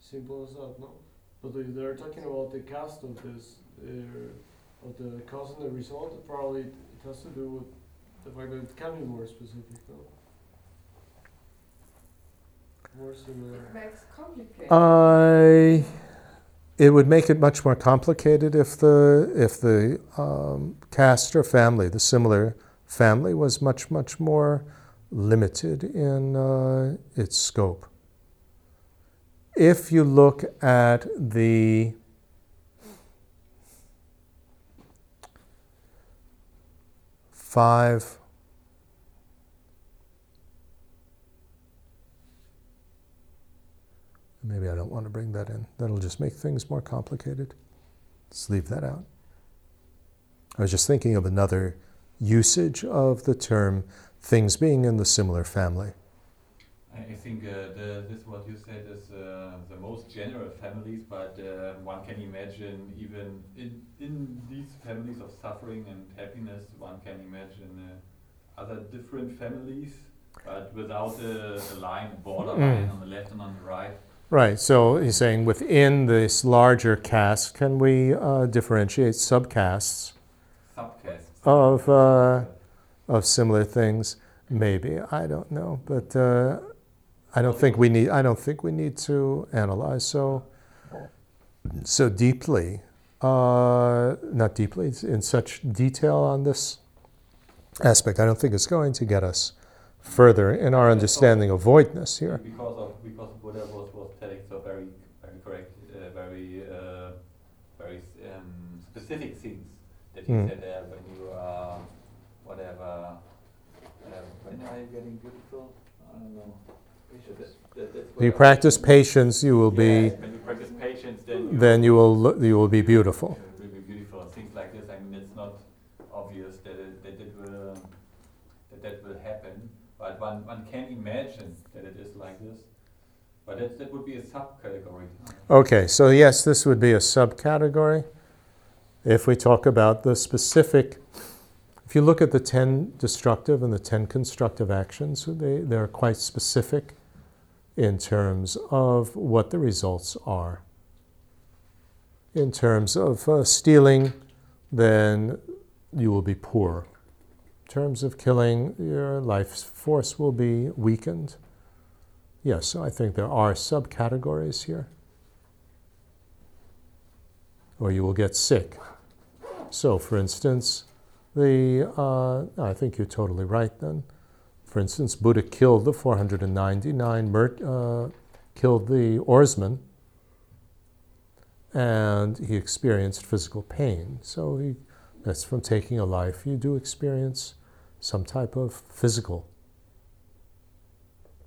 Simple as that, no? But they're talking about the caste of this, uh, of the cause and the result, probably it has to do with the fact that it can be more specific, no? More similar. It makes complicated. I, it would make it much more complicated if the if the um, caste or family, the similar family, was much much more limited in uh, its scope. If you look at the five Maybe I don't want to bring that in. That'll just make things more complicated. Let's leave that out. I was just thinking of another usage of the term things being in the similar family. I I think uh, the, this what you said is uh, the most general families, but uh, one can imagine even in, in these families of suffering and happiness, one can imagine uh, other different families, but without a, a line, border line Mm. on the left and on the right. Right, so he's saying within this larger caste, can we uh, differentiate subcastes Subcastes. of, uh, of similar things? Maybe, I don't know. But uh, I don't think we need, I don't think we need to analyze so, so deeply, uh, not deeply, in such detail on this aspect. I don't think it's going to get us further in our understanding of voidness here. Because of because Buddha was, was telling so very very correct, uh, very uh, very um, specific things that he Mm. said there when you are whatever. Uh, when are you getting beautiful? I don't know. That- that- If you practice patience, you will be, Yes, when you practice patience, then you then you will, lo- you will be beautiful. It will be beautiful. Things like this. I mean, it's not obvious that it, that it will that that will happen, but one one can imagine that it is like this. But that that would be a subcategory. Okay, so yes, this would be a subcategory. If we talk about the specific, if you look at the 10 destructive and the 10 constructive actions, they, they're quite specific in terms of what the results are. In terms of uh, stealing, then you will be poor. In terms of killing, your life force will be weakened. Yes, so I think there are subcategories here. Or you will get sick. So, for instance, the uh, I think you're totally right. Then, for instance, Buddha killed the 499, mur- uh, killed the oarsman, and he experienced physical pain. So he, that's from taking a life. You do experience some type of physical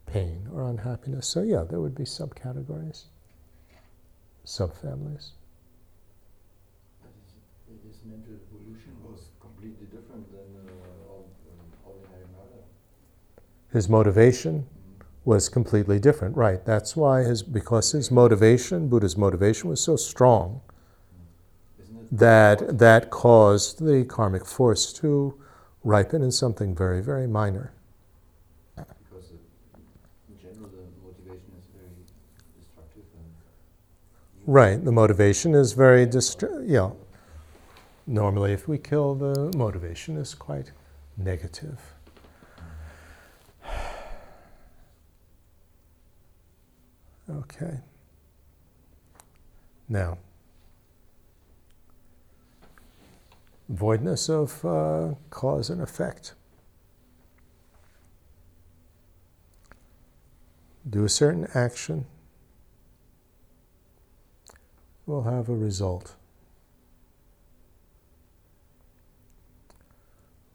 pain or unhappiness. So yeah, there would be subcategories, subfamilies. But his, his mental evolution was completely different than uh, of an ordinary murder. His motivation was completely different, right? That's why his because his motivation, Buddha's motivation, was so strong that that caused the karmic force to ripen in something very, very minor. Because in general the motivation is very destructive. Right, the motivation is very dist- yeah. Normally, if we kill, the motivation is quite negative. Okay. Now, voidness of uh, cause and effect. Do a certain action, will have a result.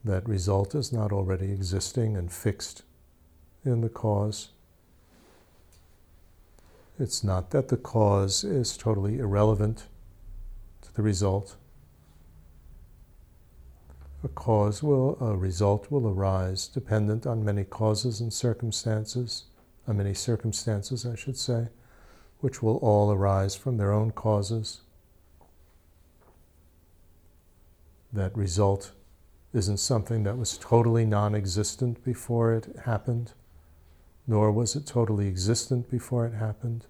That result is not already existing and fixed in the cause. It's not that the cause is totally irrelevant to the result. A cause will, a result will arise dependent on many causes and circumstances, on many circumstances, I should say which will all arise from their own causes. That result isn't something that was totally non existent before it happened, nor was it totally existent before it happened.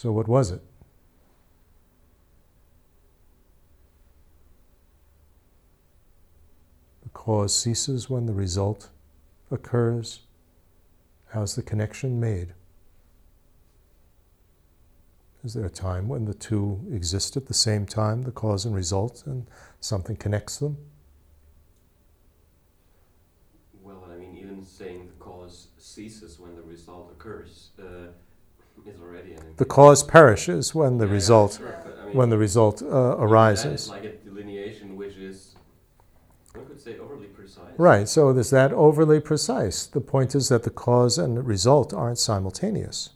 So, what was it? The cause ceases when the result occurs. How's the connection made? Is there a time when the two exist at the same time, the cause and result, and something connects them? Well, I mean, even saying the cause ceases when the result occurs uh. The cause perishes when the Yeah, result but I mean, when the result uh, even that is arises. like a delineation which is, one could say, overly precise. Right. So is that overly precise? The point is that the cause and the result aren't simultaneous.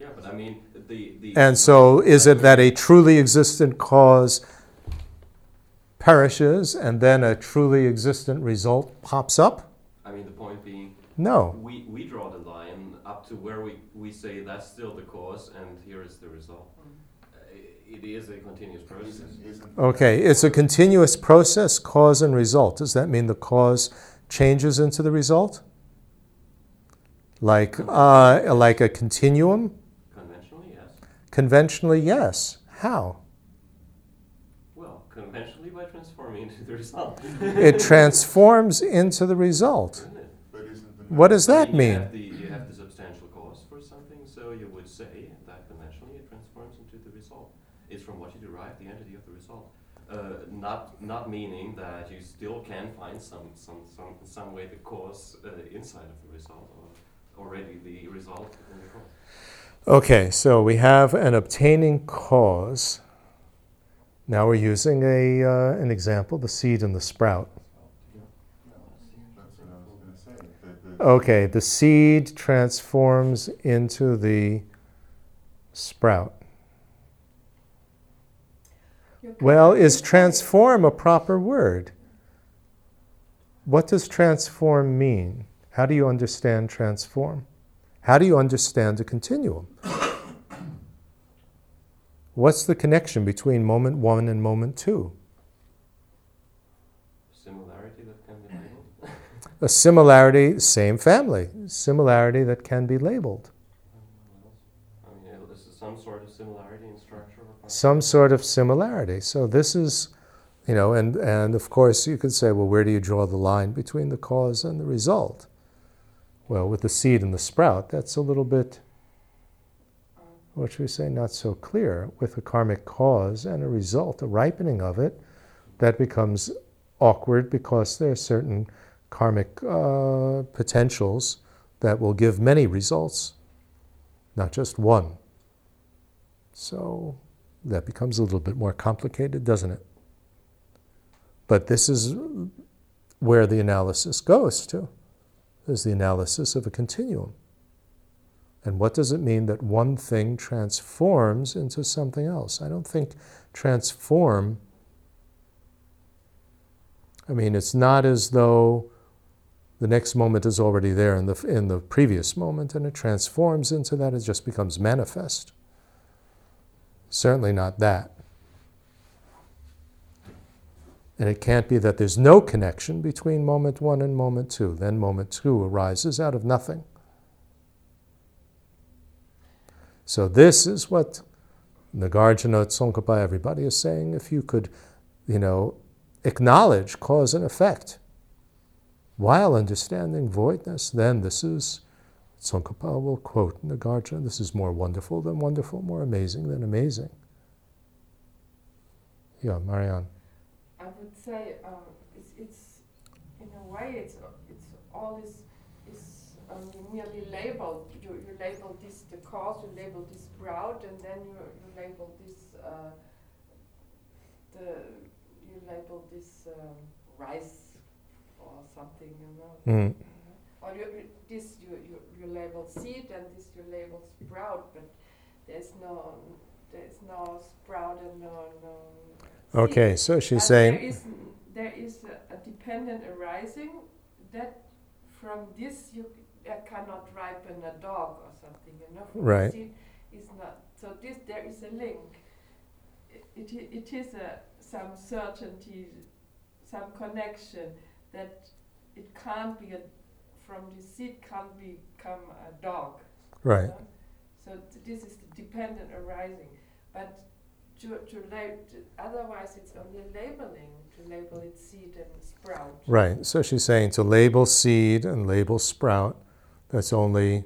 Yeah, but I mean, the. the And so, is it that a truly existent cause perishes and then a truly existent result pops up? I mean, the point being, No. we, we draw up to where we, we say that's still the cause and here is the result. Uh, It is a continuous process. Isn't, isn't. Okay, it's a continuous process, cause and result. Does that mean the cause changes into the result? Like, uh, like a continuum? Conventionally, yes. Conventionally, yes. How? Well, conventionally by transforming into the result. It transforms into the result. Isn't it? But isn't the. What does I that You mean? have, the, you have the substantial cause for something, so you would say that conventionally it transforms into the result. It's from what you derive the entity of the result. Uh, not meaning that you still can find some some some some way the cause uh, inside of the result or already the result in the cause. Okay, so we have an obtaining cause. Now we're using a, uh, an example the seed and the sprout. Okay, the seed transforms into the sprout. Well, is transform a proper word? What does transform mean? How do you understand transform? How do you understand a continuum? What's the connection between moment one and moment two? Similarity that can be labeled. A similarity, same family, similarity that can be labeled. I mean, this is some sort of similarity in structure or function. Some sort of similarity. So this is, you know, and, and of course you could say, well, where do you draw the line between the cause and the result? Well, with the seed and the sprout, that's a little bit what should we say, not so clear, with a karmic cause and a result, a ripening of it, that becomes awkward because there are certain karmic uh, potentials that will give many results, not just one. So that becomes a little bit more complicated, doesn't it? But this is where the analysis goes to, is the analysis of a continuum. And what does it mean that one thing transforms into something else? I don't think transform, I mean, it's not as though the next moment is already there in the, in the previous moment and it transforms into that, it just becomes manifest. Certainly not that. And it can't be that there's no connection between moment one and moment two. Then moment two arises out of nothing. So this is what Nagarjuna, Tsongkhapa, everybody is saying. If you could, you know, acknowledge cause and effect while understanding voidness, then this is, Tsongkhapa will quote Nagarjuna, this is more wonderful than wonderful, more amazing than amazing. Yeah, Marianne. I would say um, it's, it's, in a way, it's, it's all is, is um, merely labeled. You, you label this the cause, you label this sprout, and then you, you label this, uh, the, you label this um, rice or something, you know. Mm. Or you, this you, you, you label seed and this you label sprout, but there's no there's no sprout and no no. seed. Okay, so she's But saying. there is there is a, a dependent arising that from this you uh, cannot ripen a dog or something, you know. From Right. seed is not so. This there is a link. It, it, it is a some certainty, some connection that it can't be a from the seed can't become a dog. Right. you know? So th- this is the dependent arising, but to to lab, to, otherwise it's only labeling to label it seed and sprout. Right. So she's saying to label seed and label sprout, that's only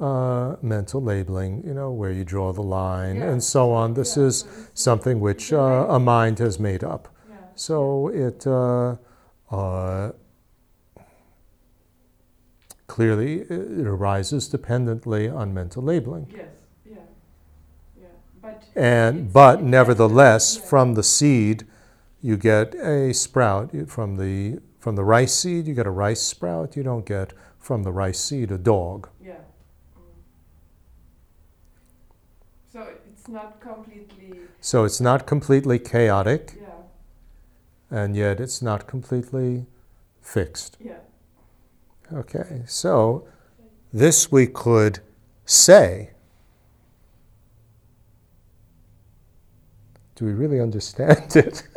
uh, mental labeling, you know, where you draw the line Yeah. and so on. This Yeah, is something which a uh, a mind has made up. Yeah. So it uh, uh, clearly it arises dependently on mental labeling. Yes. Yeah. Yeah. But And but nevertheless, yeah. from the seed, you get a sprout. From the from the rice seed, you get a rice sprout. You don't get from the rice seed a dog. Yeah. Mm. So it's not completely. So it's not completely chaotic, Yeah. and yet it's not completely fixed. Yeah. Okay, so this we could say. Do we really understand it? [LAUGHS]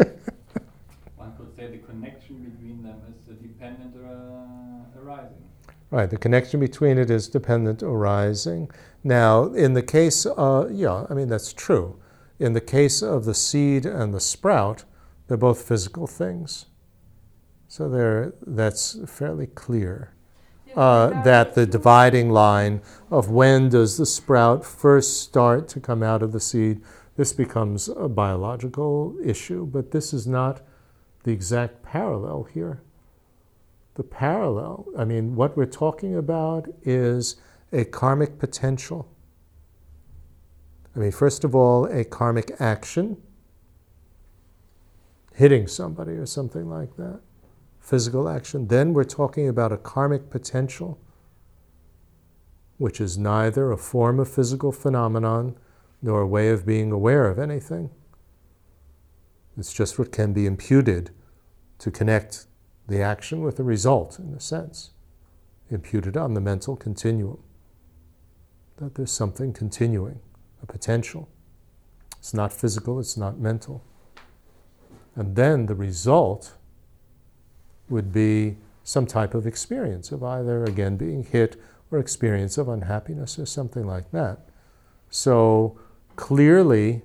One could say the connection between them is the dependent uh, arising. Right, the connection between it is dependent arising. Now, in the case, uh, yeah, I mean, that's true. In the case of the seed and the sprout, they're both physical things. So they're, that's fairly clear. Uh, that the dividing line of when does the sprout first start to come out of the seed, this becomes a biological issue, but this is not the exact parallel here. The parallel, I mean, what we're talking about is a karmic potential. I mean, first of all, a karmic action, hitting somebody or something like that, physical action. Then we're talking about a karmic potential, which is neither a form of physical phenomenon nor a way of being aware of anything. It's just what can be imputed to connect the action with the result, in a sense, imputed on the mental continuum. That there's something continuing, a potential. It's not physical, it's not mental. And then the result would be some type of experience of either, again, being hit or experience of unhappiness or something like that. So clearly,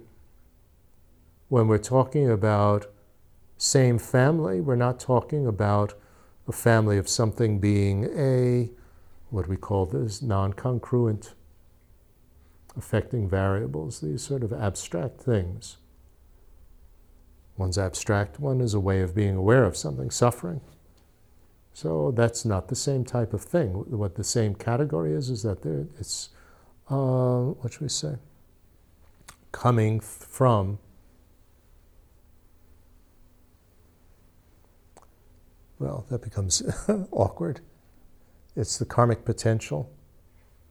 when we're talking about same family, we're not talking about a family of something being a, what we call this, non congruent, affecting variables, these sort of abstract things. One's abstract one is a way of being aware of something, suffering. So that's not the same type of thing. What the same category is, is that there, it's, uh, what should we say? Coming from, well, that becomes [LAUGHS] awkward. It's the karmic potential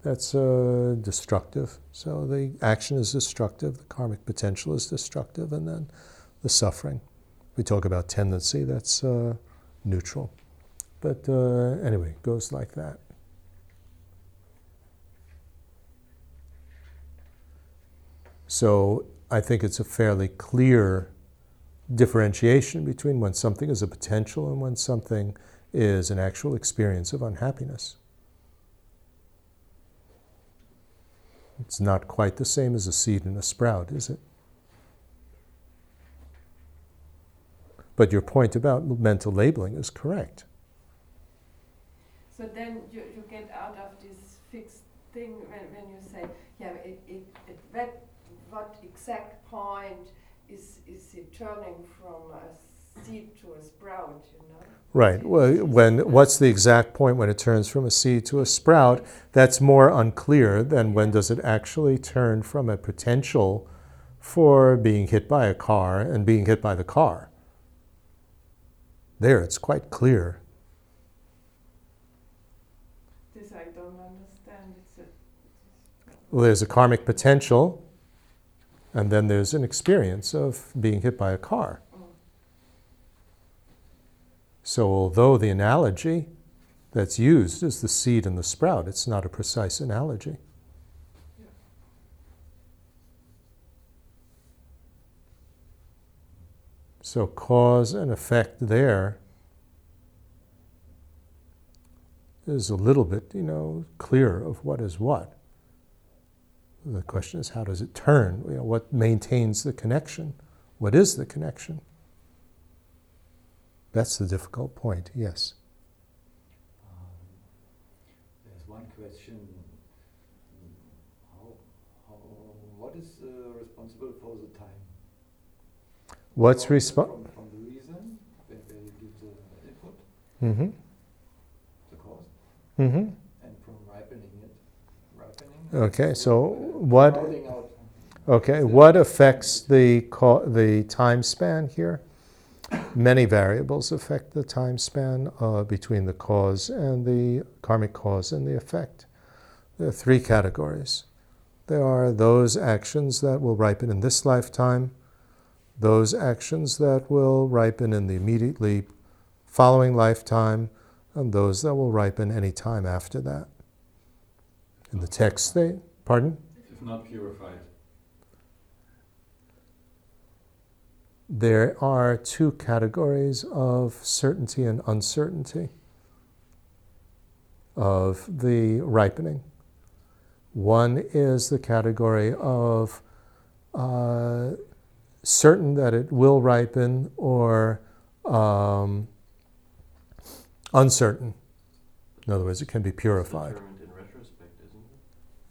that's uh, destructive. So the action is destructive, the karmic potential is destructive, and then the suffering. We talk about tendency, that's uh, neutral. But uh, anyway, it goes like that. So I think it's a fairly clear differentiation between when something is a potential and when something is an actual experience of unhappiness. It's not quite the same as a seed and a sprout, is it? But your point about mental labeling is correct. So then you, you get out of this fixed thing when, when you say, yeah, it, it, it, what, what exact point is, is it turning from a seed to a sprout, you know? Right. Well, when what's the exact point when it turns from a seed to a sprout? That's more unclear than when does it actually turn from a potential for being hit by a car and being hit by the car. There, it's quite clear. This I don't understand. It's a, Well, there's a karmic potential, and then there's an experience of being hit by a car. So, although the analogy that's used is the seed and the sprout, it's not a precise analogy. So, cause and effect there is a little bit, you know, clear of what is what. The question is, how does it turn? You know, what maintains the connection? What is the connection? That's the difficult point, yes. Um, There's one question. How, how, what is uh, responsible for the time? What's responsible? From, from the reason, where, where you give the input, Mm-hmm. the cause, Mm-hmm. and from ripening it. Ripening? Okay, so what? Okay, what affects the co- the time span here? Many variables affect the time span uh, between the cause and the karmic cause and the effect. There are three categories. There are those actions that will ripen in this lifetime, those actions that will ripen in the immediately following lifetime, and those that will ripen any time after that. In the text, they pardon. If not purified. There are two categories of certainty and uncertainty of the ripening. One is the category of uh, certain that it will ripen or um, uncertain. In other words, it can be purified. determined in retrospect, isn't it?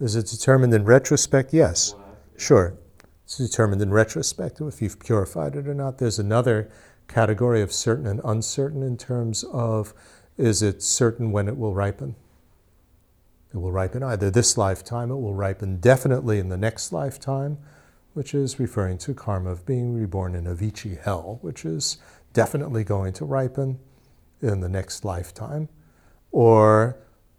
Is it determined in retrospect? Yes. Sure. It's determined in retrospect if you've purified it or not. There's another category of certain and uncertain in terms of is it certain when it will ripen? It will ripen either this lifetime, it will ripen definitely in the next lifetime, which is referring to karma of being reborn in Avici hell, which is definitely going to ripen in the next lifetime, or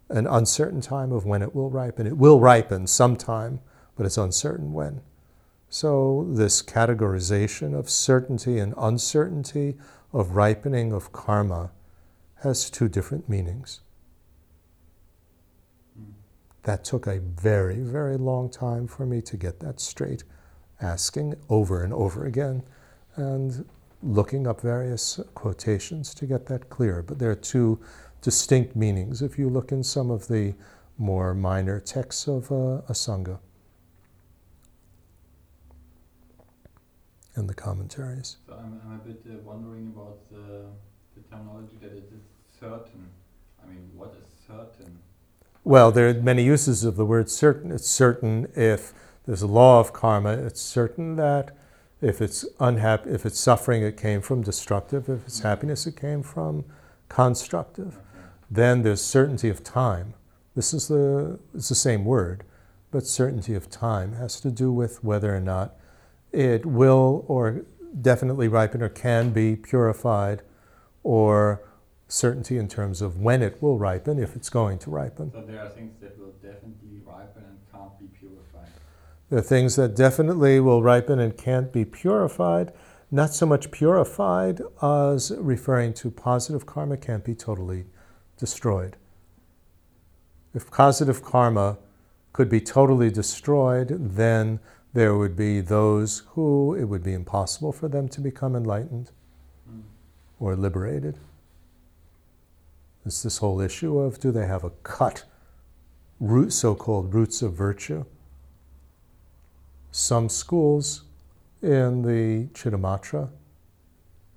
an uncertain time of when it will ripen. It will ripen sometime, but it's uncertain when. So, this categorization of certainty and uncertainty of ripening of karma has two different meanings. That took a very, very long time for me to get that straight, asking over and over again and looking up various quotations to get that clear. But there are two distinct meanings if you look in some of the more minor texts of uh, Asanga and the commentaries. So I'm, I'm a bit uh, wondering about the, the terminology that it is certain. I mean, what is certain? Well, there are many uses of the word certain. It's certain if there's a law of karma, it's certain that if it's unhappy, if it's suffering, it came from destructive. If it's happiness, it came from constructive. Then there's certainty of time. This is the it's the same word, but certainty of time has to do with whether or not it will or definitely ripen or can be purified, or certainty in terms of when it will ripen, if it's going to ripen. So there are things that will definitely ripen and can't be purified. There are things that definitely will ripen and can't be purified, not so much purified as referring to positive karma can't be totally destroyed. If positive karma could be totally destroyed, then there would be those who it would be impossible for them to become enlightened Mm. or liberated. It's this whole issue of do they have a cut root, so-called roots of virtue? Some schools in the Chittamatra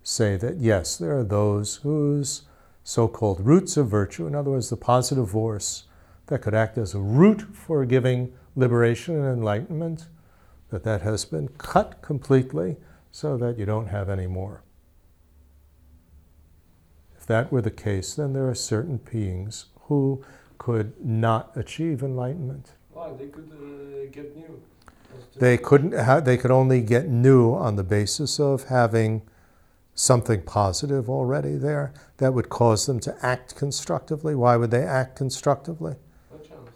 say that yes, there are those whose so-called roots of virtue, in other words, the positive force that could act as a root for giving liberation and enlightenment, that that has been cut completely so that you don't have any more. If that were the case, then there are certain beings who could not achieve enlightenment. Why? They could uh, get new. They couldn't. Ha- they could only get new on the basis of having something positive already there that would cause them to act constructively. Why would they act constructively? No chance.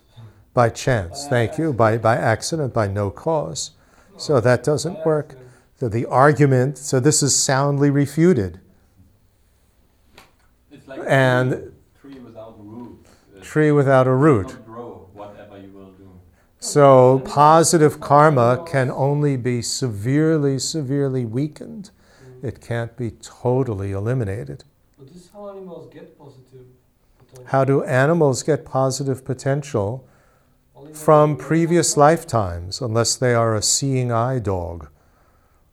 By chance. By Thank you. By by accident. By no cause. So that doesn't work. So the argument. So this is soundly refuted. It's like And- a tree, without roots. It Tree without a root. grow, whatever you will do. So positive karma can only be severely, severely weakened. Mm. It can't be totally eliminated. But this is how animals get positive potential. How do animals get positive potential from previous lifetimes, unless they are a seeing eye dog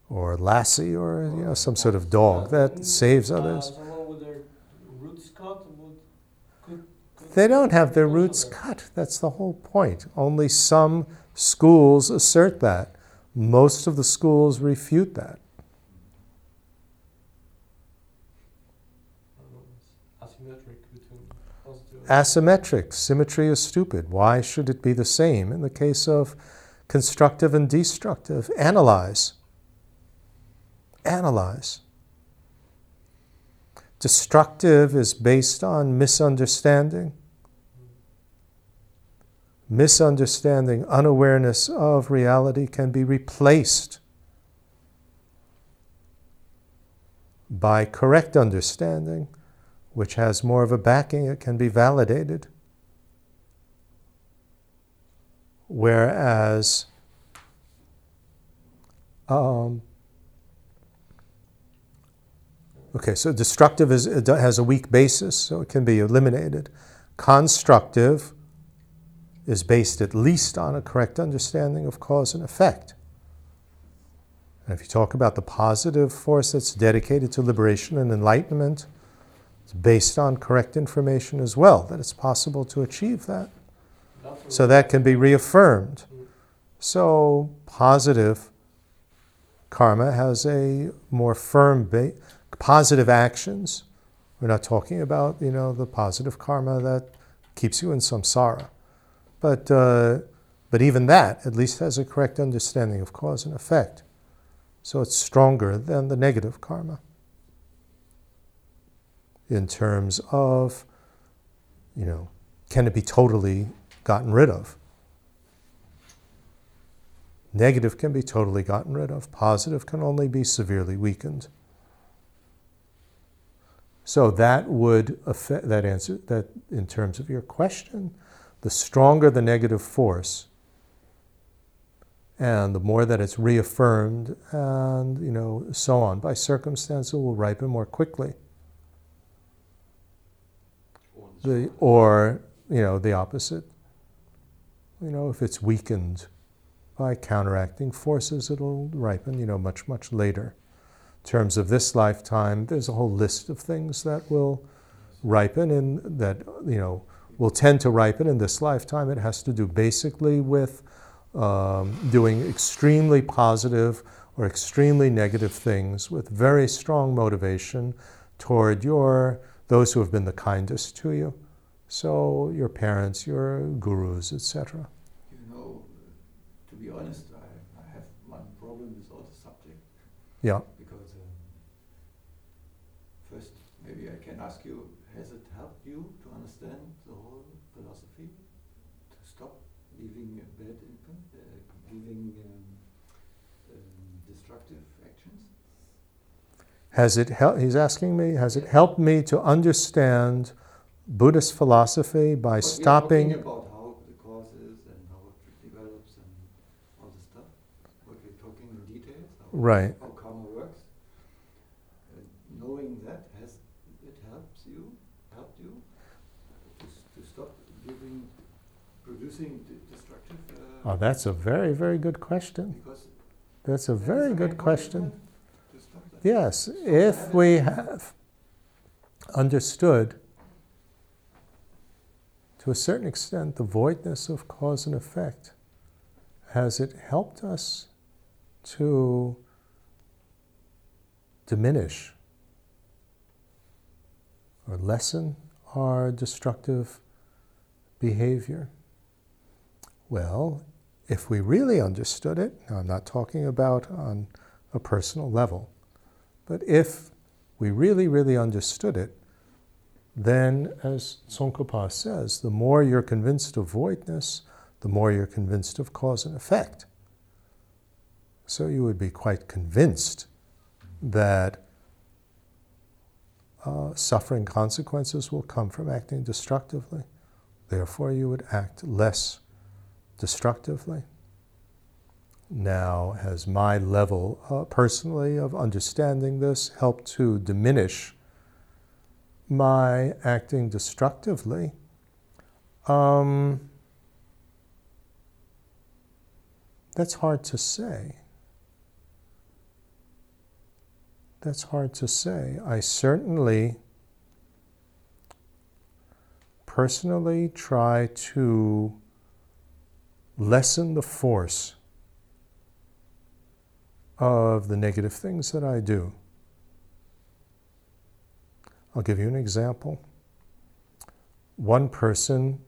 or lassie or you know, some sort of dog that then, saves uh, others? Someone with their roots cut would could, could They don't have their roots cut. That's the whole point. Only some schools assert that. Most of the schools refute that. I don't know, it's asymmetric between positive. and- Asymmetric. Symmetry is stupid. Why should it be the same in the case of constructive and destructive? Analyze. Analyze. Destructive is based on misunderstanding. Misunderstanding, unawareness of reality can be replaced by correct understanding which has more of a backing, it can be validated. Whereas um, okay, so destructive is, has a weak basis, so it can be eliminated. Constructive is based at least on a correct understanding of cause and effect. And if you talk about the positive force that's dedicated to liberation and enlightenment, it's based on correct information as well, that it's possible to achieve that. So that can be reaffirmed. So positive karma has a more firm base. positive actions. We're not talking about you know the positive karma that keeps you in samsara, but uh, but even that at least has a correct understanding of cause and effect. So it's stronger than the negative karma in terms of, you know, can it be totally gotten rid of? Negative can be totally gotten rid of. Positive can only be severely weakened. So that would affect that answer that in terms of your question, the stronger the negative force, and the more that it's reaffirmed, and you know so on by circumstance, it will ripen more quickly. Or The or you know the opposite. You know if it's weakened by counteracting forces, it'll ripen. You know much much later. In terms of this lifetime, there's a whole list of things that will ripen, and that you know will tend to ripen in this lifetime. It has to do basically with um, doing extremely positive or extremely negative things with very strong motivation toward your those who have been the kindest to you. So your parents, your gurus, etc. You know, to be honest, I, I have one problem with all the subject. Yeah. Because um, first, maybe I can ask you, has it helped you to understand the whole philosophy? To stop living a bad infant, uh, living um, um, destructive actions? Has it helped? He's asking me, has it helped me to understand Buddhist philosophy by But stopping? We are talking about how the cause is and how it develops and all this stuff. What we're talking in details. How, Right. How karma works. Uh, knowing that has it helps you, helped you to, to stop giving, producing d- destructive. Uh, Oh, that's a very, very good question. because That's a very good question. commitment To stop that. Yes, if we have understood to a certain extent the voidness of cause and effect, has it helped us to diminish or lessen our destructive behavior? Well, if we really understood it, I'm not talking about on a personal level, but if we really, really understood it, then, as Tsongkhapa says, the more you're convinced of voidness, the more you're convinced of cause and effect. So you would be quite convinced that uh, suffering consequences will come from acting destructively. Therefore, you would act less destructively. Now, has my level uh, personally of understanding this helped to diminish my acting destructively? Um, that's hard to say. That's hard to say. I certainly personally try to lessen the force of the negative things that I do. I'll give you an example. One person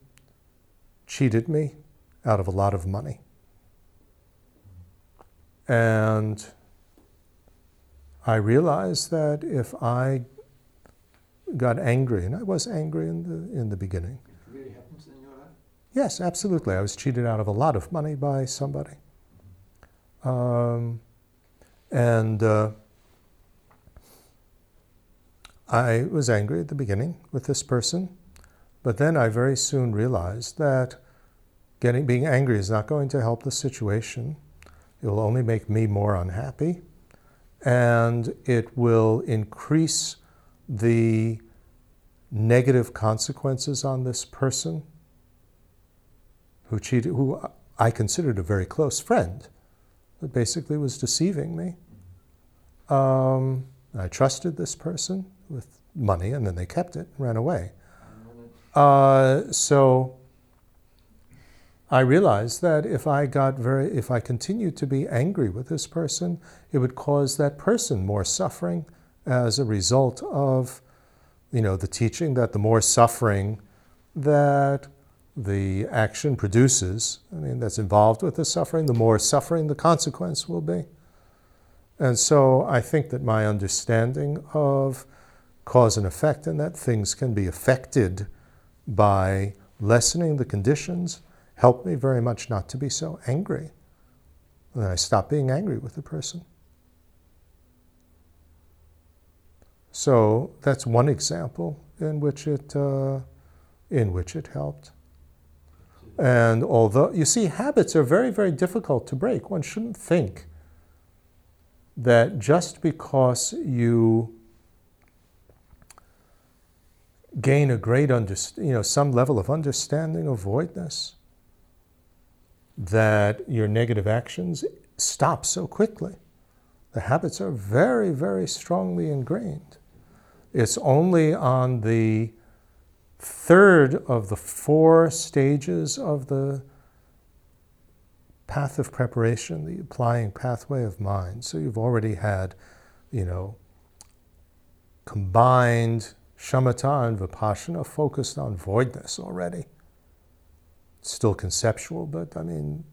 cheated me out of a lot of money. And I realized that if I got angry, and I was angry in the, in the beginning, It really happens in your life. Yes, absolutely. I was cheated out of a lot of money by somebody. Um, and uh, I was angry at the beginning with this person, but then I very soon realized that getting being angry is not going to help the situation. It will only make me more unhappy, and it will increase the negative consequences on this person who cheated, who I considered a very close friend, but basically was deceiving me. Um, I trusted this person with money, and then they kept it, and ran away. Uh, so I realized that if I got very, if I continued to be angry with this person, it would cause that person more suffering as a result of, you know, the teaching that the more suffering that the action produces, I mean, that's involved with the suffering, the more suffering the consequence will be. And so I think that my understanding of cause and effect and that things can be affected by lessening the conditions helped me very much not to be so angry. And I stopped being angry with the person. So that's one example in which it, uh, in which it helped. And although, you see, habits are very, very difficult to break. One shouldn't think that just because you gain a great underst- you know some level of understanding of voidness that your negative actions stop so quickly. The habits are very very strongly ingrained. It's only on the third of the four stages of the path of preparation, the applying pathway of mind. So you've already had, you know, combined shamatha and vipassana focused on voidness already. It's still conceptual, but I mean,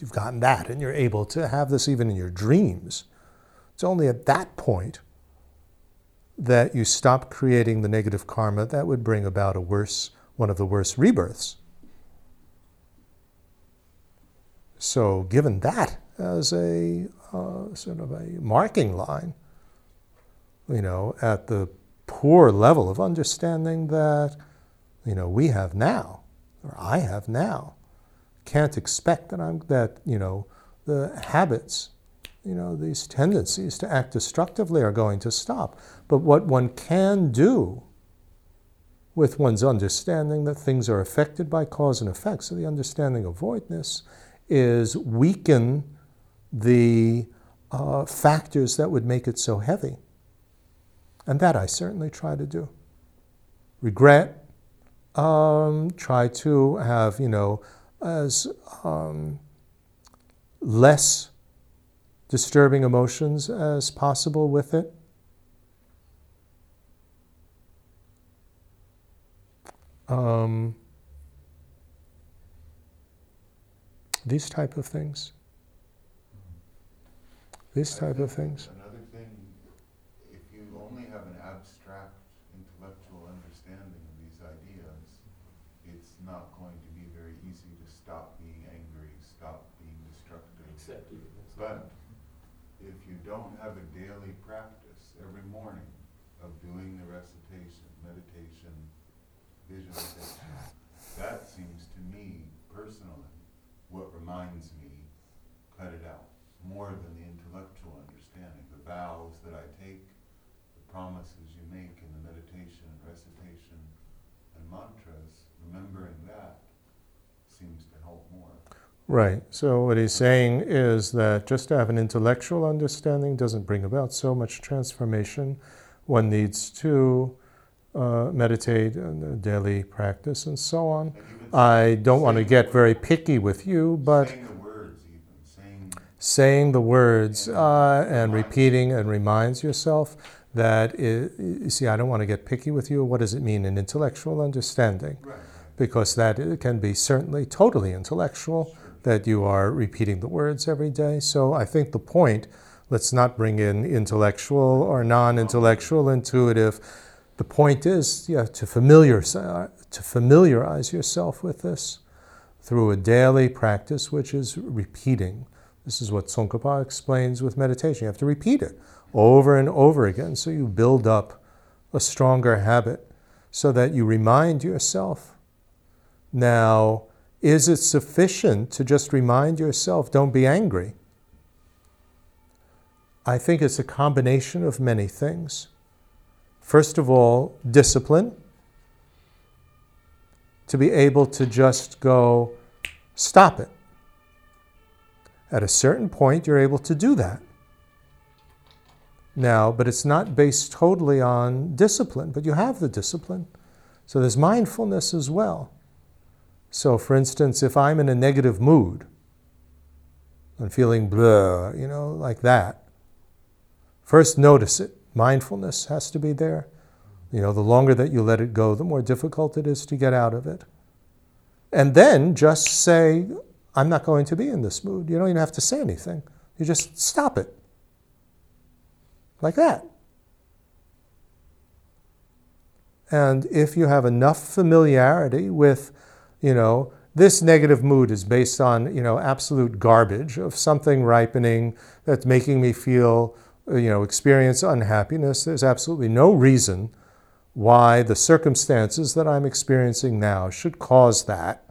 you've gotten that and you're able to have this even in your dreams. It's only at that point that you stop creating the negative karma that would bring about a worse, one of the worst rebirths. So, given that as a uh, sort of a marking line, you know, at the poor level of understanding that, you know, we have now, or I have now, can't expect that I'm that you know the habits, you know, these tendencies to act destructively are going to stop. But what one can do with one's understanding that things are affected by cause and effect, so the understanding of voidness, is weaken the uh, factors that would make it so heavy. And that I certainly try to do. Regret, um, try to have, you know, as um, less disturbing emotions as possible with it. Um, these type of things. These type of things. Another thing, if you only have an abstract intellectual understanding of these ideas, it's not going to be very easy to stop being angry, stop being destructive. Exactly. But if you don't have a daily practice every morning of doing the recitation, meditation, visualization, that seems to me personally what reminds me, cut it out, more than the intellectual understanding, the vows that I take, the promises you make in the meditation and recitation and mantras, remembering that seems to help more. Right. So what he's saying is that just to have an intellectual understanding doesn't bring about so much transformation. One needs to uh, meditate and daily practice and so on. I don't want to get very picky with you, but saying the words saying saying the words uh, and repeating and reminds yourself that i you see i don't want to get picky with you what does it mean in intellectual understanding right. because that can be certainly totally intellectual that you are repeating the words every day so i think the point let's not bring in intellectual or non-intellectual intuitive the point is yeah, to, familiar, to familiarize yourself with this through a daily practice which is repeating this is what Tsongkhapa explains with meditation. You have to repeat it over and over again so you build up a stronger habit so that you remind yourself. Now, is it sufficient to just remind yourself, don't be angry? I think it's a combination of many things. First of all, discipline, to be able to just go, stop it. At a certain point, you're able to do that. Now, but it's not based totally on discipline, but you have the discipline. So there's mindfulness as well. So, for instance, if I'm in a negative mood, I'm feeling blah, you know, like that, first notice it. Mindfulness has to be there. You know, the longer that you let it go, the more difficult it is to get out of it. And then just say, I'm not going to be in this mood. You don't even have to say anything. You just stop it. Like that. And if you have enough familiarity with, you know, this negative mood is based on, you know, absolute garbage of something ripening that's making me feel, uh, you know, experience unhappiness. There's absolutely no reason why the circumstances that I'm experiencing now should cause that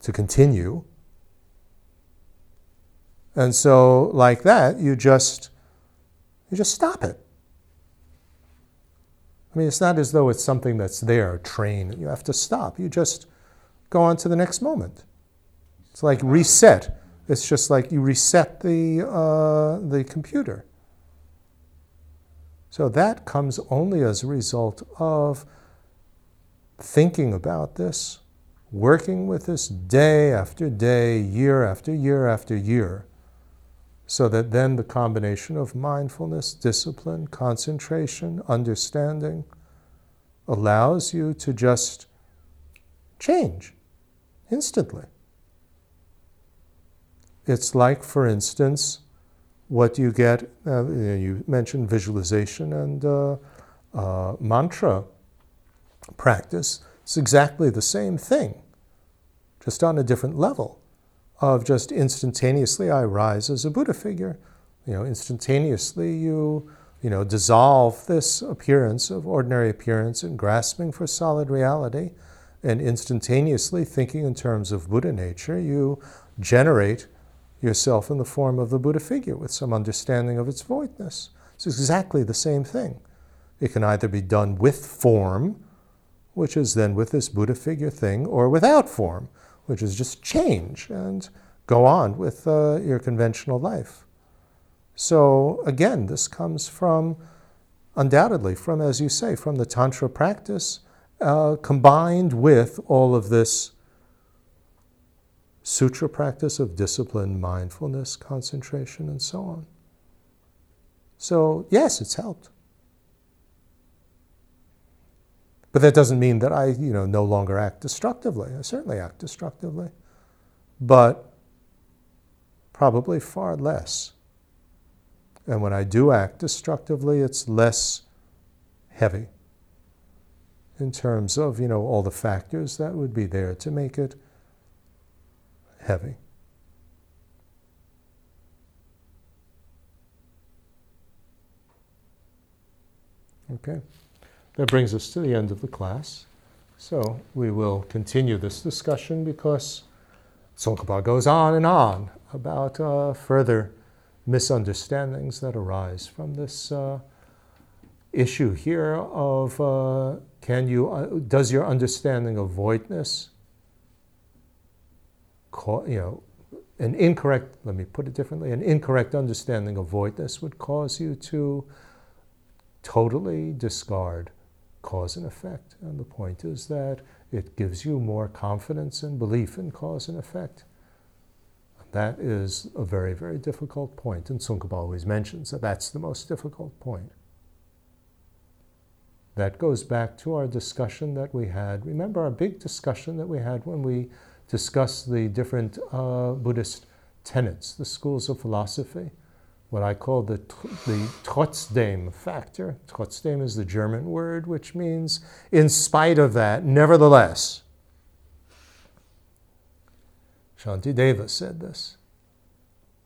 to continue. And so, like that, you just you just stop it. I mean, it's not as though it's something that's there, a train, you have to stop. You just go on to the next moment. It's like reset. It's just like you reset the, uh, the computer. So that comes only as a result of thinking about this, working with this day after day, year after year after year, so that then the combination of mindfulness, discipline, concentration, understanding allows you to just change instantly. It's like, for instance, what you get, uh, you mentioned visualization and uh, uh, mantra practice. It's exactly the same thing, just on a different level of just instantaneously I rise as a Buddha figure. You know, instantaneously you, you know, dissolve this appearance of ordinary appearance and grasping for solid reality, and instantaneously thinking in terms of Buddha nature, you generate yourself in the form of the Buddha figure with some understanding of its voidness. It's exactly the same thing. It can either be done with form, which is then with this Buddha figure thing, or without form, which is just change and go on with uh, your conventional life. So, again, this comes from, undoubtedly, from, as you say, from the Tantra practice, uh, combined with all of this sutra practice of discipline, mindfulness, concentration, and so on. So, yes, it's helped. But that doesn't mean that I, you know, no longer act destructively. I certainly act destructively, but probably far less. And when I do act destructively, it's less heavy in terms of, you know, all the factors that would be there to make it heavy. Okay. That brings us to the end of the class. So we will continue this discussion because Tsongkhapa goes on and on about uh, further misunderstandings that arise from this uh, issue here of uh, can you uh, does your understanding of voidness you know an incorrect let me put it differently an incorrect understanding of voidness would cause you to totally discard cause and effect. And the point is that it gives you more confidence and belief in cause and effect. That is a very, very difficult point, and Tsongkhapa always mentions that that's the most difficult point. That goes back to our discussion that we had. Remember our big discussion that we had when we discussed the different uh, Buddhist tenets, the schools of philosophy? What I call the, the trotzdem factor. Trotzdem is the German word, which means in spite of that, nevertheless. Shantideva said this.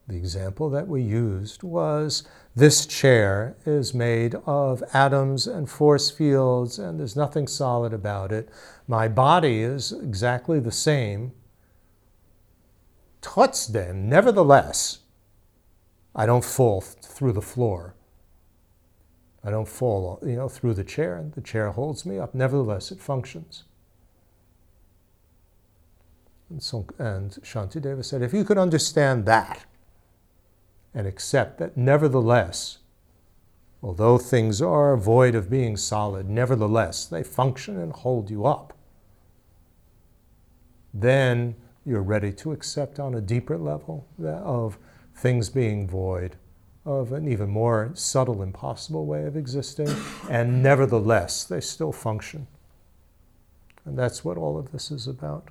The example that we used was this chair is made of atoms and force fields, and there's nothing solid about it. My body is exactly the same. Trotzdem, nevertheless, I don't fall through the floor. I don't fall, you know, through the chair. And the chair holds me up. Nevertheless, it functions. And, so, and said, if you could understand that and accept that, nevertheless, although things are void of being solid, nevertheless, they function and hold you up, then you're ready to accept on a deeper level of things being void of an even more subtle, impossible way of existing, and nevertheless, they still function. And that's what all of this is about,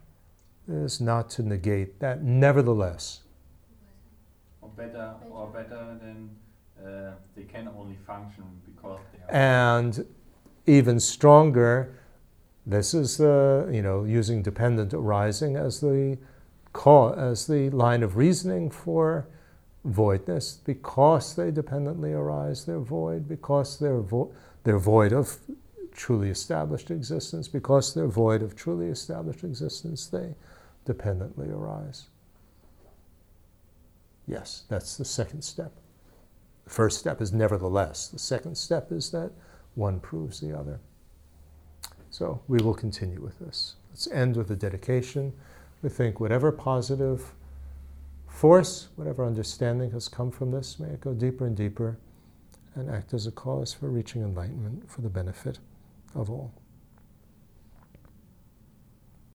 is not to negate that nevertheless. Or better, or better than uh, they can only function because they are. And even stronger, this is the, you know, using dependent arising as the cause, as the line of reasoning for voidness because they dependently arise, they're void, because they're, vo- they're void of truly established existence, because they're void of truly established existence, they dependently arise. Yes, that's the second step. The first step is nevertheless. The second step is that one proves the other. So we will continue with this. Let's end with a dedication. We think whatever positive force, whatever understanding has come from this, may it go deeper and deeper and act as a cause for reaching enlightenment for the benefit of all.